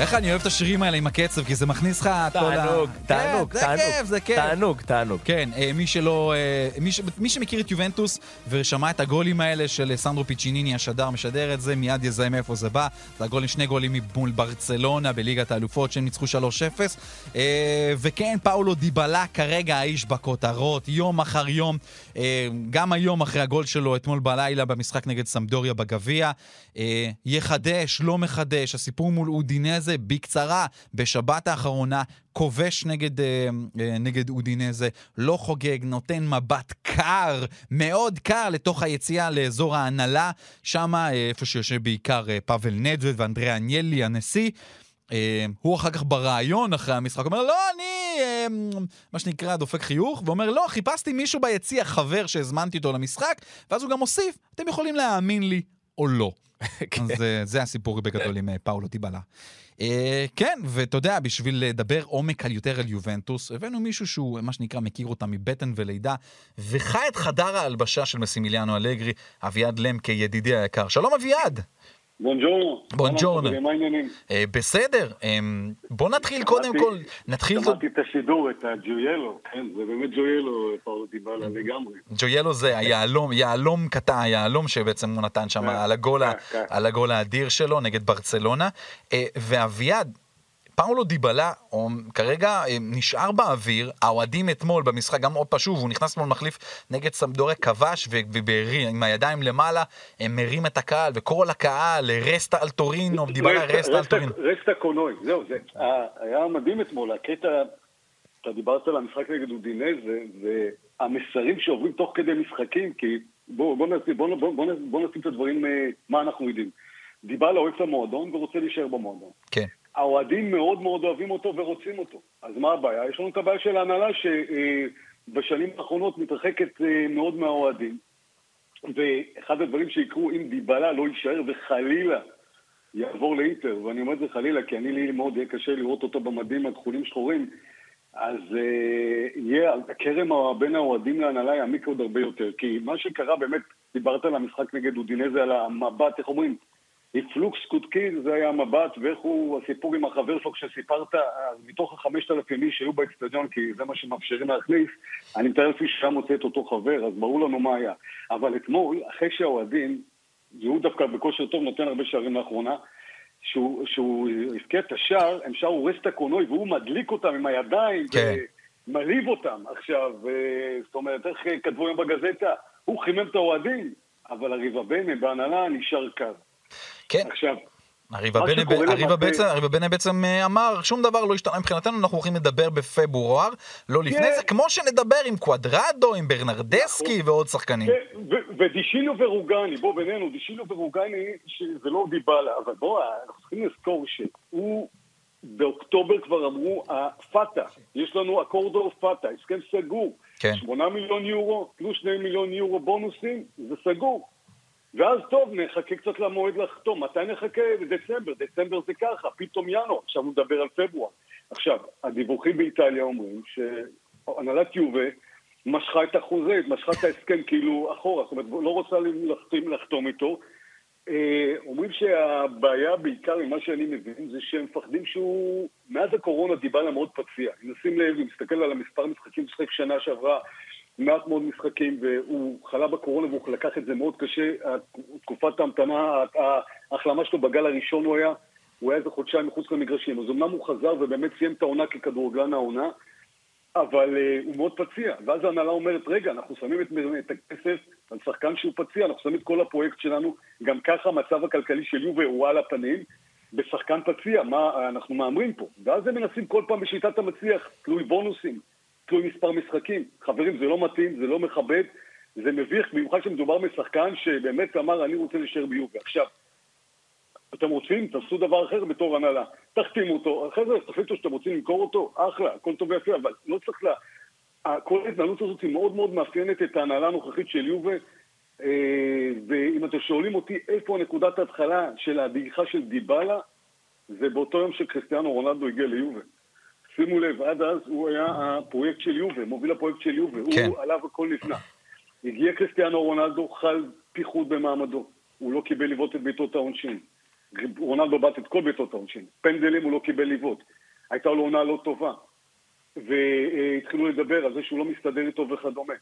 איך אני אוהב את השירים האלה עם הקצב, כי זה מכניס לך את כל ה... תענוג, תענוג, כן, זה תענוג. כיף. תענוג, תענוג. כן, אה, מי שלא... אה, מי, שמכיר את יובנטוס ושמע את הגולים האלה של סנדרו פיצ'יניני, השדר משדר את זה, מיד יזהה מאיפה זה בא. זה הגולים, שני גולים מול ברצלונה בליגת האלופות, שהם ניצחו 3-0. אה, וכן, פאולו דיבלה כרגע האיש בכותרות, יום אחר יום. אה, גם היום אחרי הגול שלו אתמול בלילה במשחק נגד סמדוריה בגביע. אה, יחדש, לא מחדש, הסיפור מול אודינזה בקצרה, בשבת האחרונה, כובש נגד, אה, אה, נגד אודינזה, לא חוגג, נותן מבט קר, מאוד קר, לתוך היציאה לאזור ההנהלה, שם, אה, איפה שיושב בעיקר אה, פאבל נדווד ואנדריאה אניאלי, הנשיא. אה, הוא אחר כך בריאיון אחרי המשחק אומר, לא, אני, אה, מה שנקרא, דופק חיוך, ואומר, לא, חיפשתי מישהו ביציע, חבר שהזמנתי אותו למשחק, ואז הוא גם הוסיף, אתם יכולים להאמין לי או לא. אז אה, זה הסיפור בגדול עם פאולו טיבלה. אה, כן, ואתה יודע, בשביל לדבר עומק על יותר על יובנטוס, הבאנו מישהו שהוא, מה שנקרא, מכיר אותה מבטן ולידה, וחי את חדר ההלבשה של מסימיליאנו אלגרי, אביעד למקה, ידידי היקר. שלום אביעד! בונג'ורנו. בונג'ורנו. מה העניינים? אה, בסדר, אה, בוא נתחיל קודם כל, נתחיל... שמעתי את השידור, את הג'ויאלו, כן, זה באמת ג'ויאלו, פאולו דיבאלה לגמרי. ג'ויאלו זה היהלום, יהלום קטן, היהלום שבעצם הוא נתן שם על הגול ה- כן, כן. על הגול האדיר שלו נגד ברצלונה. אה, ואביעד, פאולו דיבלה או, כרגע אה, נשאר באוויר, האוהדים אתמול במשחק, גם עוד שוב, הוא נכנס אתמול מחליף נגד סמדוריה, כבש ו- ובערי- עם הידיים למעלה, אה, מרים את הקהל, וכל הקהל, אה, רסטה על טורינו, דיבלה רסטה על טורינו. רסטה קונוי, זהו, זה ה- היה מדהים אתמול, הקטע, אתה דיברת על המשחק נגד אודינזה, והמסרים שעוברים תוך כדי משחקים, כי בואו בוא נשים, בוא, בוא, בוא, בוא נשים את הדברים, אה, מה אנחנו יודעים. דיבלה אוהב את המועדון ורוצה להישאר במועדון. כן. האוהדים מאוד מאוד אוהבים אותו ורוצים אותו. אז מה הבעיה? יש לנו את הבעיה של ההנהלה שבשנים האחרונות מתרחקת אה, מאוד מהאוהדים. ואחד הדברים שיקרו אם דיבלה לא יישאר וחלילה יעבור לאינטר, ואני אומר את זה חלילה כי אני לי מאוד יהיה קשה לראות אותו במדים הכחולים שחורים, אז אה, יהיה, הכרם בין האוהדים להנהלה יעמיק עוד הרבה יותר. כי מה שקרה באמת, דיברת על המשחק נגד אודינזה, על המבט, איך אומרים? פלוקס קודקי זה היה המבט, ואיך הוא, הסיפור עם החבר שלו כשסיפרת, מתוך החמשת אלפים איש שהיו באצטדיון, כי זה מה שמאפשרים להכניס, אני מתאר לעצמי שהיה מוצא את אותו חבר, אז ברור לנו מה היה. אבל אתמול, אחרי שהאוהדים, והוא דווקא בכושר טוב נותן הרבה שערים לאחרונה, שהוא, שהוא הבקיע את השער, הם שרו רסטה קונוי, והוא מדליק אותם עם הידיים, כן. ומלהיב אותם. עכשיו, אה, זאת אומרת, איך כתבו היום בגזטה? הוא חימם את האוהדים, אבל הריבה בנה בהנהלה נשאר קו. כן, עכשיו, אריבה בנה בעצם, אה, אמר, שום דבר לא השתנה מבחינתנו, אנחנו הולכים לדבר בפברואר, לא לפני כן. זה, כמו שנדבר עם קוואדרדו, עם ברנרדסקי ועוד שחקנים. כן, ודישינו ורוגני, בוא בינינו, דישינו ורוגני, שזה לא דיבלה, אבל בוא, אנחנו צריכים לזכור שהוא, באוקטובר כבר אמרו, הפאטה, יש לנו אקורדו פאטה, הסכם סגור. כן. 8 מיליון יורו, פלוס 2 מיליון יורו בונוסים, זה סגור. ואז טוב, נחכה קצת למועד לחתום. מתי נחכה? בדצמבר. דצמבר זה ככה, פתאום ינואר. עכשיו נדבר על פברואר. עכשיו, הדיווחים באיטליה אומרים שהנהלת יובה משכה את החוזה, משכה את ההסכם כאילו אחורה, זאת אומרת, לא רוצה לחתום, לחתום איתו. אה, אומרים שהבעיה בעיקר, ממה שאני מבין, זה שהם מפחדים שהוא... מאז הקורונה דיבלה מאוד פציע. אם נשים לב, אם נסתכל על המספר משחקים ששיחק שנה שעברה, מעט מאוד משחקים, והוא חלה בקורונה והוא לקח את זה מאוד קשה. תקופת ההמתנה, ההחלמה שלו בגל הראשון הוא היה, הוא היה איזה חודשיים מחוץ למגרשים. אז אמנם הוא חזר ובאמת סיים את העונה ככדורגלן העונה, אבל uh, הוא מאוד פציע. ואז ההנהלה אומרת, רגע, אנחנו שמים את, את הכסף על שחקן שהוא פציע, אנחנו שמים את כל הפרויקט שלנו, גם ככה המצב הכלכלי של יובה הוא על הפנים, בשחקן פציע, מה אנחנו מהמרים פה? ואז הם מנסים כל פעם בשיטת המצליח, תלוי בונוסים, תלוי מספר משחקים. חברים, זה לא מתאים, זה לא מכבד, זה מביך, במיוחד שמדובר בשחקן שבאמת אמר, אני רוצה להישאר ביובה. עכשיו, אתם רוצים, תעשו דבר אחר בתור הנהלה. תחתימו אותו, אחרי זה תחליטו שאתם רוצים למכור אותו, אחלה, הכל טוב ויפה, אבל לא צריך לה... כל ההתנהלות הזאת היא מאוד מאוד מאפיינת את ההנהלה הנוכחית של יובה, אה, ואם אתם שואלים אותי איפה נקודת ההתחלה של הדעיכה של דיבלה, זה באותו יום שקריסטיאנו רונלדו הגיע ליובה. שימו לב, עד אז הוא היה הפרויקט של יובה, מוביל הפרויקט של יובה, כן. הוא עליו הכל נפנה. הגיע קריסטיאנו רונלדו, חל פיחות במעמדו, הוא לא קיבל לבעוט את בעיטות העונשין. רונלדו בעט את כל בעיטות העונשין. פנדלים הוא לא קיבל לבעוט. הייתה לו עונה לא טובה. והתחילו לדבר על זה שהוא לא מסתדר איתו וכדומה.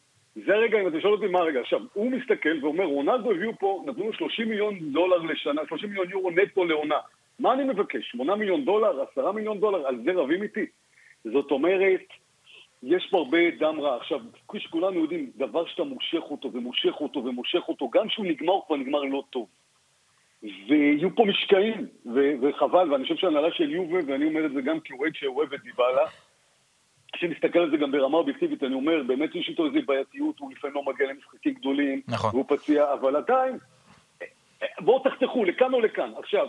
זה הרגע, אם אתה שואל אותי מה הרגע. עכשיו, הוא מסתכל ואומר, רונלדו הביאו פה, נתנו לו 30 מיליון דולר לשנה, 30 מיליון יורו נטו לעונה. מה אני מבקש? 8 מיליון דולר? 10 מיליון דולר? על זה רבים איתי. זאת אומרת, יש פה הרבה דם רע. עכשיו, כפי שכולנו יודעים, דבר שאתה מושך אותו ומושך אותו ומושך אותו, גם כשהוא נגמר, הוא כבר נגמר לא טוב. ויהיו פה משקעים, ו- וחבל, ואני חושב שהנהלה של יובה, ואני אומר את זה גם כאוהד שאוהב את דיבלה, כשנסתכל על זה גם ברמה אובייקטיבית, אני אומר, באמת יש איתו איזו בעייתיות, הוא לפעמים לא מגיע למשחקים גדולים, נכון. והוא פציע, אבל עדיין, בואו תחתכו לכאן או לכאן. עכשיו,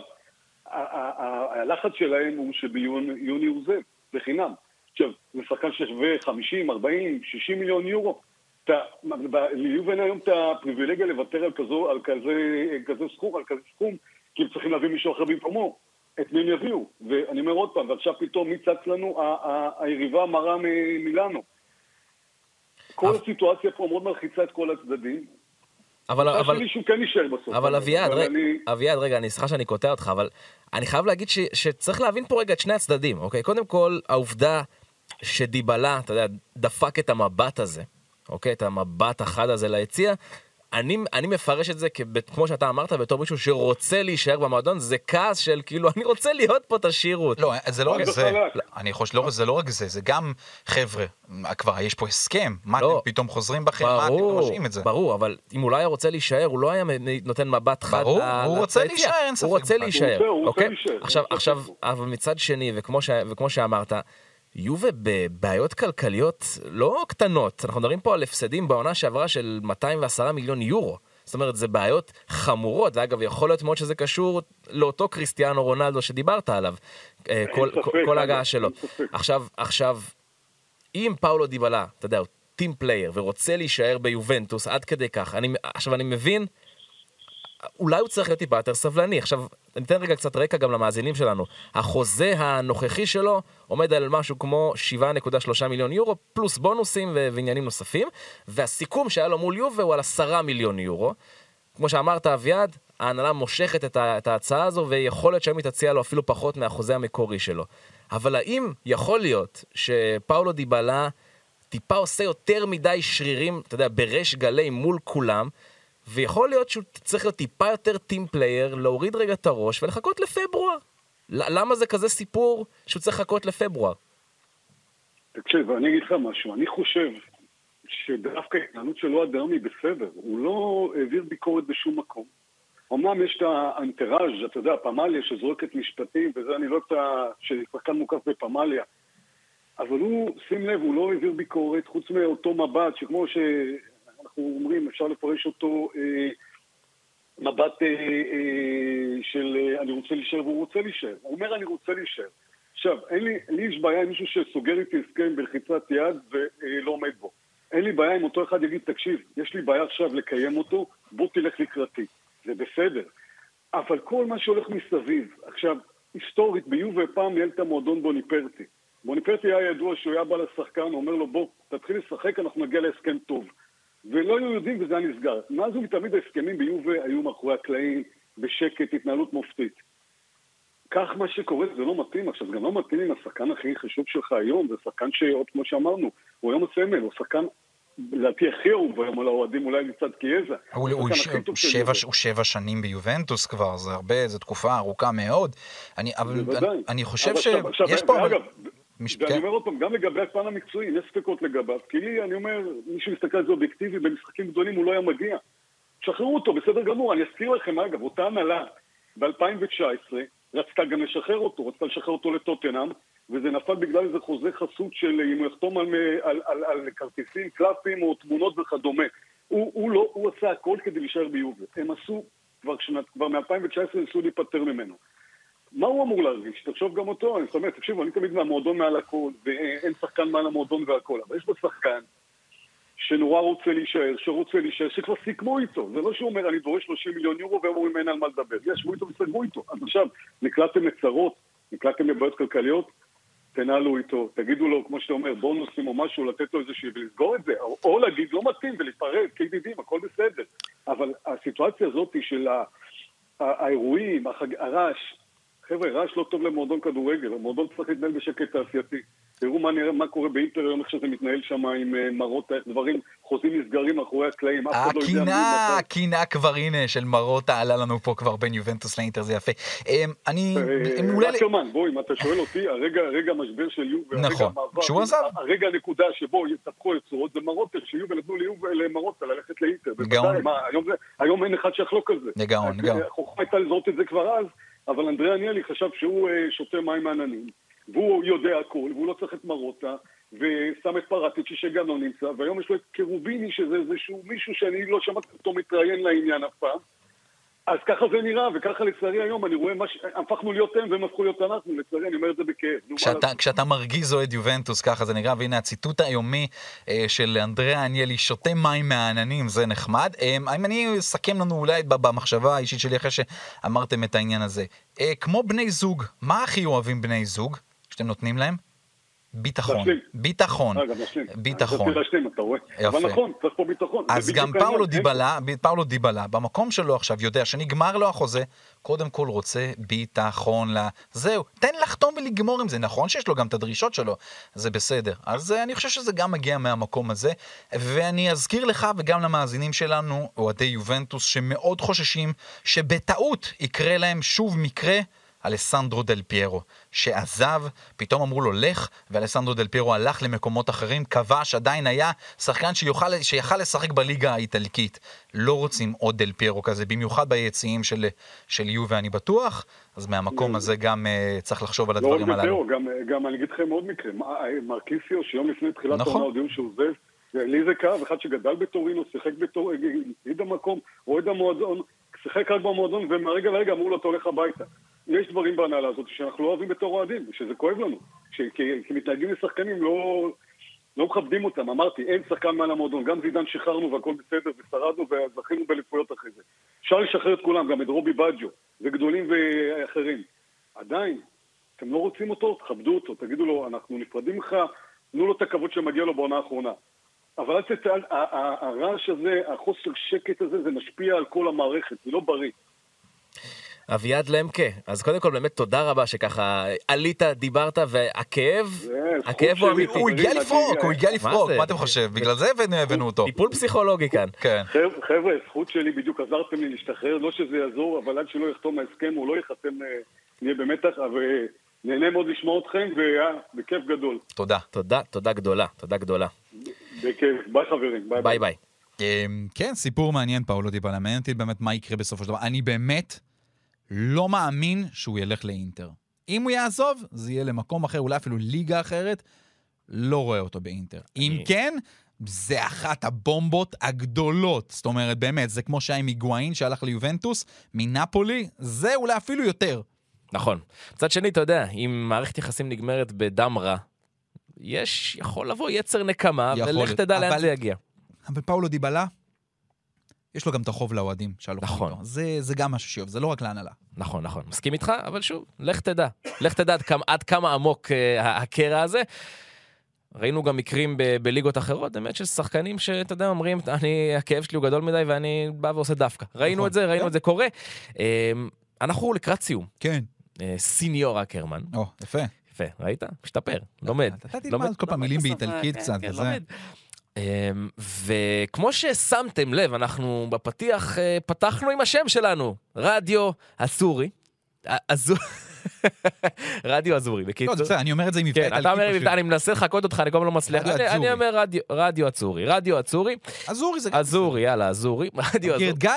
הלחץ שלהם הוא שביוני הוא זה, בחינם. עכשיו, זה שחקן ששווה 50, 40, 60 מיליון יורו. אין היום את הפריבילגיה לוותר על, כזו, על כזה, כזה סכום, על כזה סכום, כי הם צריכים להביא מישהו אחר במקומו. את מי הם יביאו? ואני אומר עוד פעם, ועכשיו פתאום מי צץ לנו? היריבה המרה מ- מילאנו. כל הסיטואציה פה מאוד מלחיצה את כל הצדדים. אבל, אבל, שהוא כן יישאר בסוף. אבל אביעד, רגע, אני- אביעד, רגע, אני סליחה שאני קוטע אותך, אבל אני חייב להגיד ש, שצריך להבין פה רגע את שני הצדדים, אוקיי? קודם כל, העובדה שדיבלה, אתה יודע, דפק את המבט הזה, אוקיי? את המבט החד הזה ליציע, אני, אני מפרש את זה כ- כמו שאתה אמרת, בתור מישהו שרוצה להישאר במועדון, זה כעס של כאילו, אני רוצה להיות פה, תשאירו אותי. לא, זה לא רק חד זה. אני חושב, לא, זה לא רק זה, זה גם, חבר'ה, כבר יש פה הסכם, מה לא. אתם פתאום חוזרים בכם, מה אתם לא משאים את זה? ברור, אבל אם הוא לא היה רוצה להישאר, הוא לא היה נותן מבט חד ברור, הוא רוצה. להישאר, אין ספק הוא רוצה בכלל. להישאר, אוקיי? עכשיו, עכשיו. אבל מצד שני, וכמו ש- וכמו שאמרת, יובה בבעיות כלכליות לא קטנות, אנחנו מדברים פה על הפסדים בעונה שעברה של 210 מיליון יורו. זאת אומרת, זה בעיות חמורות, ואגב, יכול להיות מאוד שזה קשור לאותו קריסטיאנו רונלדו שדיברת עליו, אה, כל, כל, כל הגעה שלו. עכשיו, עכשיו, אם פאולו דיבלה, אתה יודע, הוא team player ורוצה להישאר ביובנטוס עד כדי כך, אני, עכשיו אני מבין, אולי הוא צריך להיות טיפה יותר סבלני. עכשיו, אני אתן רגע קצת רקע גם למאזינים שלנו. החוזה הנוכחי שלו עומד על משהו כמו 7.3 מיליון יורו, פלוס בונוסים ועניינים נוספים, והסיכום שהיה לו מול יובה הוא על 10 מיליון יורו. כמו שאמרת, אביעד, ההנהלה מושכת את, את ההצעה הזו, ויכול להיות שהיום היא תציע לו אפילו פחות מהחוזה המקורי שלו. אבל האם יכול להיות שפאולו דיבלה טיפה עושה יותר מדי שרירים, אתה יודע, בריש גלי מול כולם, ויכול להיות שהוא צריך להיות טיפה יותר team player, להוריד רגע את הראש ולחכות לפברואר. למה זה כזה סיפור שהוא צריך לחכות לפברואר? תקשיב, אני אגיד לך משהו, אני חושב שדווקא ההתנהלות עד היום היא בסדר, הוא לא העביר ביקורת בשום מקום. אמנם יש את ה entourage, אתה יודע, פמליה שזורקת משפטים, וזה אני לא ה... ששחקן מוקף בפמליה. אבל הוא, שים לב, הוא לא העביר ביקורת, חוץ מאותו מבט, שכמו שאנחנו אומרים, אפשר לפרש אותו אה, מבט אה, אה, של אה, אני רוצה להישאר והוא רוצה להישאר. הוא אומר אני רוצה להישאר. עכשיו, אין לי, לי יש בעיה עם מישהו שסוגר איתי הסכם בלחיצת יד ולא עומד בו. אין לי בעיה אם אותו אחד יגיד, תקשיב, יש לי בעיה עכשיו לקיים אותו, בוא תלך לקראתי. זה בסדר. אבל כל מה שהולך מסביב, עכשיו, היסטורית, ביובה פעם ניהל את המועדון בוניפרטי. בוניפרטי היה ידוע שהוא היה בא לשחקן, אומר לו, בוא, תתחיל לשחק, אנחנו נגיע להסכם טוב. ולא היו יודעים וזה היה נסגר. מאז ומתמיד ההסכמים ביובה היו מאחורי הקלעים, בשקט, התנהלות מופתית. כך מה שקורה זה לא מתאים. עכשיו, זה גם לא מתאים עם השחקן הכי חשוב שלך היום, זה שחקן שעוד כמו שאמרנו, הוא היום הסמל, הוא שחקן, לדעתי הכי אהוב היום על האוהדים, אולי מצד קיאזה. הוא, הוא, ש- שבע. הוא שבע שנים ביובנטוס כבר, זה הרבה, זו תקופה ארוכה מאוד. אני, אבל. אני, אני חושב שיש פה... אבל- מש- ואני כן. אומר עוד פעם, גם לגבי הפן המקצועי, יש ספקות לגביו, כי לי, אני אומר, מי שמסתכל על זה אובייקטיבי, במשחקים גדולים הוא לא היה מגיע. שחררו אותו, בסדר גמור. אני אזכיר לכם, אגב, אותה הנהלה ב-2019 רצתה גם לשחרר אותו, רצתה לשחרר אותו לטוטנאם, וזה נפל בגלל איזה חוזה חסות של אם הוא יחתום על, על, על, על כרטיסים, קלפים או תמונות וכדומה. הוא, הוא, לא, הוא עשה הכל כדי להישאר ביובל. הם עשו, כבר, כבר מ-2019 ניסו להיפטר ממנו. מה הוא אמור להרגיש? תחשוב גם אותו, אני זאת אומרת, תקשיבו, אני תמיד מהמועדון מעל הכל, ואין שחקן מעל המועדון והכל, אבל יש פה שחקן שנורא רוצה להישאר, שרוצה להישאר, שכבר סיכמו איתו. זה לא שהוא אומר, אני דורש 30 מיליון יורו, והם אומרים, אין על מה לדבר. ישבו איתו וסגרו איתו. אז עכשיו, נקלעתם לצרות, נקלעתם לבעיות כלכליות, תנהלו איתו, תגידו לו, כמו שאתה אומר, בונוסים או משהו, לתת לו איזושהי, ולסגור את זה, או, או להגיד, לא מתאים, ולהיפרד, כידידים, הכל בסדר. אבל הסיטואציה הזאת של האירועים, הרעש, חבר'ה, רעש לא טוב למועדון כדורגל, המועדון צריך להתנהל בשקט תעשייתי. תראו מה, נראה, מה קורה באינטר היום, איך שזה מתנהל שם עם אה, מראות, איך דברים, חוזים נסגרים מאחורי הקלעים, אף אחד לא יודע מתי. הקנאה כבר, הנה, של מרוטה עלה לנו פה כבר בין יובנטוס לאינטר, זה יפה. אמ, אני, אה, אולי... אקרמן, בוא, אם אתה שואל אותי, הרגע, הרגע המשבר של יובל, נכון, שהוא עזב. הרגע הנקודה שבו יתהפכו היוצרות, זה מרוטה, שיובל נתנו ליובל למרוטה ללכת לאינטר. גאון. היום אין אחד שיחלוק על זה. לגאון, אז, לגאון. אה, החוכמה הייתה לזהות את זה כבר אז, אבל אנדרי עניאלי חשב שהוא אה, שותה מים מעננים, והוא יודע הכל, והוא לא צריך את מרוטה, ושם את פרטיצ'י שגם לא נמצא, והיום יש לו את קרוביני, שזה איזשהו מישהו שאני לא שמעתי אותו מתראיין לעניין אף פעם. אז ככה זה נראה, וככה לצערי היום אני רואה מה ש... הפכנו להיות הם והם הפכו להיות אנחנו, לצערי אני אומר את זה בכאב. כשאתה? כשאתה מרגיז אוהד יובנטוס, ככה זה נראה, והנה הציטוט היומי אה, של אנדריאה עניאלי, שותה מים מהעננים, זה נחמד. אה, אם אני אסכם לנו אולי במחשבה האישית שלי אחרי שאמרתם את העניין הזה. אה, כמו בני זוג, מה הכי אוהבים בני זוג שאתם נותנים להם? ביטחון. ביטחון. אה. ביטחון. רציתי להשלים, אתה רואה? יפה. אבל נכון, צריך פה ביטחון. אז גם פאולו. דיבלה, פאולו דיבלה, במקום שלו עכשיו יודע שנגמר לו החוזה, קודם כל רוצה ביטחון ל... זהו, תן לחתום ולגמור עם זה. נכון שיש לו גם את הדרישות שלו, זה בסדר. אז אה, אני חושב שזה גם מגיע מהמקום הזה. ואני אזכיר לך וגם למאזינים שלנו, אוהדי יובנטוס, שמאוד חוששים שבטעות יקרה להם שוב מקרה. אלסנדרו דל פיירו, שעזב, פתאום אמרו לו לך, ואלסנדרו דל פיירו הלך למקומות אחרים, כבש, עדיין היה שחקן שיוכל, שיכל לשחק בליגה האיטלקית. לא רוצים עוד דל פיירו כזה, במיוחד ביציעים של, של יובה, אני בטוח, אז מהמקום הזה גם uh, צריך לחשוב על לא רק הדברים הללו. בטאו, גם, גם אני אגיד לכם עוד מקרה, מרקיסיו, שיום לפני תחילת נכון. העונה הודיעו שהוא עוזב, לי זה כאב, אחד שגדל בטורינו, שיחק בטור... יליד המקום, אוהד המועדון, שיחק רק במועדון, ומהרגע לרגע אמרו לו, אתה הולך הביתה. יש דברים בהנהלה הזאת שאנחנו לא אוהבים בתור אוהדים, ושזה כואב לנו. ש- כי- כי מתנהגים לשחקנים לא... לא מכבדים אותם, אמרתי, אין שחקן מעל המועדון, גם זידן שחררנו והכל בסדר, ושרדנו וזכינו באליפויות אחרי זה. אפשר לשחרר את כולם, גם את רובי בג'ו, וגדולים ואחרים. עדיין, אתם לא רוצים אותו, תכבדו אותו, תגידו לו, אנחנו נפרדים ממך, תנו לו את הכבוד שמגיע לו בעונה האחרונה. אבל אל ה- הרעש הזה, החוסר שקט הזה, זה משפיע על כל המערכת, זה לא בריא. אביעד למקה, אז קודם כל באמת תודה רבה שככה עלית, דיברת, והכאב, הכאב הוא. אמיתי. הוא הגיע לפרוק, הוא הגיע לפרוק? מה אתם חושב? בגלל זה הבאנו אותו. טיפול פסיכולוגי כאן. כן. חבר'ה, זכות שלי, בדיוק עזרתם לי להשתחרר, לא שזה יעזור, אבל עד שלא יחתום ההסכם או לא ייחתם, אה, נהיה במתח, אבל אה, נהנה מאוד לשמוע אתכם, ובכיף גדול. תודה. תודה, תודה גדולה, תודה גדולה. בכיף. ביי חברים. ביי ביי ביי. אמ, כן, סיפור מעניין, פאולו דיבלה. מעניין אותי באמת מה יקרה בסופו של דבר. אני באמת לא מאמין שהוא ילך לאינטר. אם הוא יעזוב, זה יהיה למקום אחר, אולי אפילו ליגה אחרת. לא רואה אותו באינטר. אם אני- כן, זה אחת הבומבות הגדולות. זאת אומרת, באמת, זה כמו שהיה עם היגואין שהלך ליובנטוס, מנפולי, זה אולי אפילו יותר. נכון. מצד שני, אתה יודע, אם מערכת יחסים נגמרת בדם רע, יש, יכול לבוא יצר נקמה, ולך תדע לאן זה יגיע. אבל פאולו דיבלה, יש לו גם את החוב לאוהדים שהלכו נכון. איתו. זה, זה גם משהו שיוב, זה לא רק להנהלה. נכון, נכון. מסכים איתך, אבל שוב, לך תדע. לך תדע עד כמה, עד כמה עמוק אה, הקרע הזה. ראינו גם מקרים ב- בליגות אחרות, באמת של שחקנים שאתה יודע, אומרים, אני, הכאב שלי הוא גדול מדי ואני בא ועושה דווקא. ראינו נכון. את זה, ראינו כן. את זה קורה. אה, אנחנו לקראת סיום. כן. אה, סיניור אקרמן. או, יפה. יפה, ראית? משתפר, לומד. אתה תלמד כל פעם מילים באיטלקית כן, קצת, כן, וזה. אמ, וכמו ששמתם לב, אנחנו בפתיח אה, פתחנו עם השם שלנו, רדיו אסורי. א- אזו- רדיו אזורי, לא, בקיצור. זה בסדר, אני אומר את זה עם מבטא כן, איטלקי אתה אומר, פשוט. מבטא, אני מנסה לחקות אותך, אני כל הזמן לא מצליח. אני- אומר רדיו- אצורי, רדיו אצורי, אזורי זה גם... אזורי, יאללה, אזורי, רדיו מכיר אזורי. את גיא?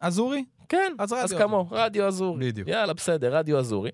אזורי? כן, אז אז רדיו כמו, רדיו אזורי. בדיוק. יאללה, בסדר, רדיו אזורי.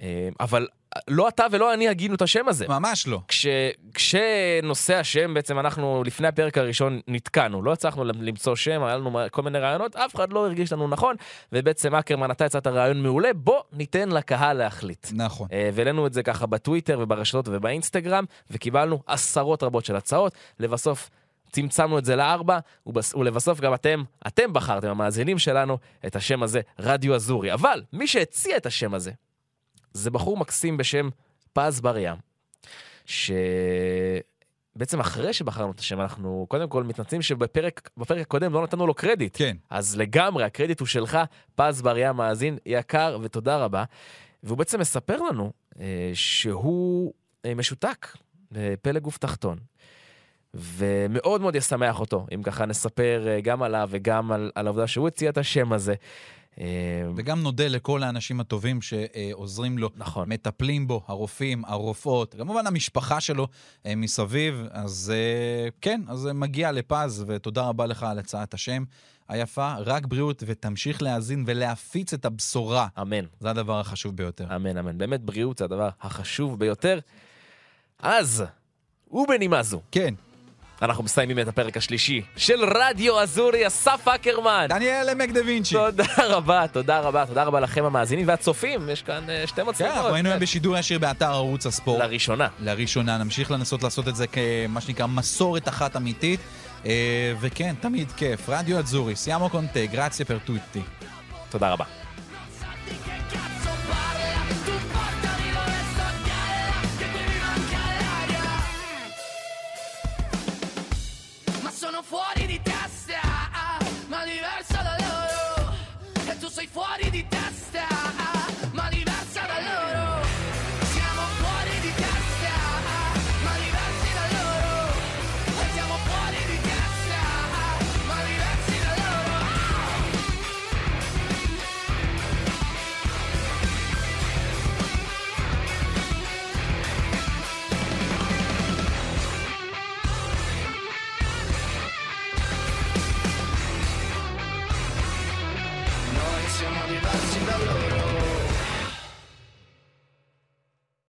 אמ, אבל לא אתה ולא אני הגינו את השם הזה. ממש לא. כש, כשנושא השם, בעצם אנחנו לפני הפרק הראשון נתקענו, לא הצלחנו למצוא שם, היה לנו כל מיני רעיונות, אף אחד לא הרגיש לנו נכון, ובעצם אקרמן, אתה הצעת רעיון מעולה, בוא ניתן לקהל להחליט. נכון. אה, והעלינו את זה ככה בטוויטר וברשתות ובאינסטגרם, וקיבלנו עשרות רבות של הצעות, לבסוף... צמצמנו את זה לארבע, ובס- ולבסוף גם אתם, אתם בחרתם, המאזינים שלנו, את השם הזה, רדיו אזורי. אבל מי שהציע את השם הזה, זה בחור מקסים בשם פז בר ים, שבעצם אחרי שבחרנו את השם, אנחנו קודם כל מתנצלים שבפרק בפרק הקודם לא נתנו לו קרדיט. כן. אז לגמרי, הקרדיט הוא שלך, פז בר ים, מאזין יקר, ותודה רבה. והוא בעצם מספר לנו אה, שהוא אה, משותק בפלג גוף תחתון. ומאוד מאוד ישמח אותו, אם ככה נספר אה, גם עליו וגם על, על העובדה שהוא הציע את השם הזה. אה, וגם נודה לכל האנשים הטובים שעוזרים לו, נכון. מטפלים בו, הרופאים, הרופאות, כמובן המשפחה שלו אה, מסביב. אז אה, כן, אז מגיע לפז, ותודה רבה לך על הצעת השם היפה. רק בריאות, ותמשיך להאזין ולהפיץ את הבשורה. אמן. זה הדבר החשוב ביותר. אמן, אמן. באמת, בריאות זה הדבר החשוב ביותר. אז, ובנימה זו, כן, אנחנו מסיימים את הפרק השלישי של רדיו אזורי, אסף אקרמן. דניאל עמק דה וינצ'י. תודה רבה, תודה רבה, תודה רבה לכם המאזינים והצופים, יש כאן אה, שתי כן, מצלמות. אנחנו היינו היום כן. בשידור ישיר באתר ערוץ הספורט. לראשונה. לראשונה, נמשיך לנסות לעשות את זה כמה שנקרא מסורת אחת אמיתית. אה, וכן, תמיד כיף. רדיו אדזורי, סיאמו קונטה, גרציה פרטוטי. תודה רבה.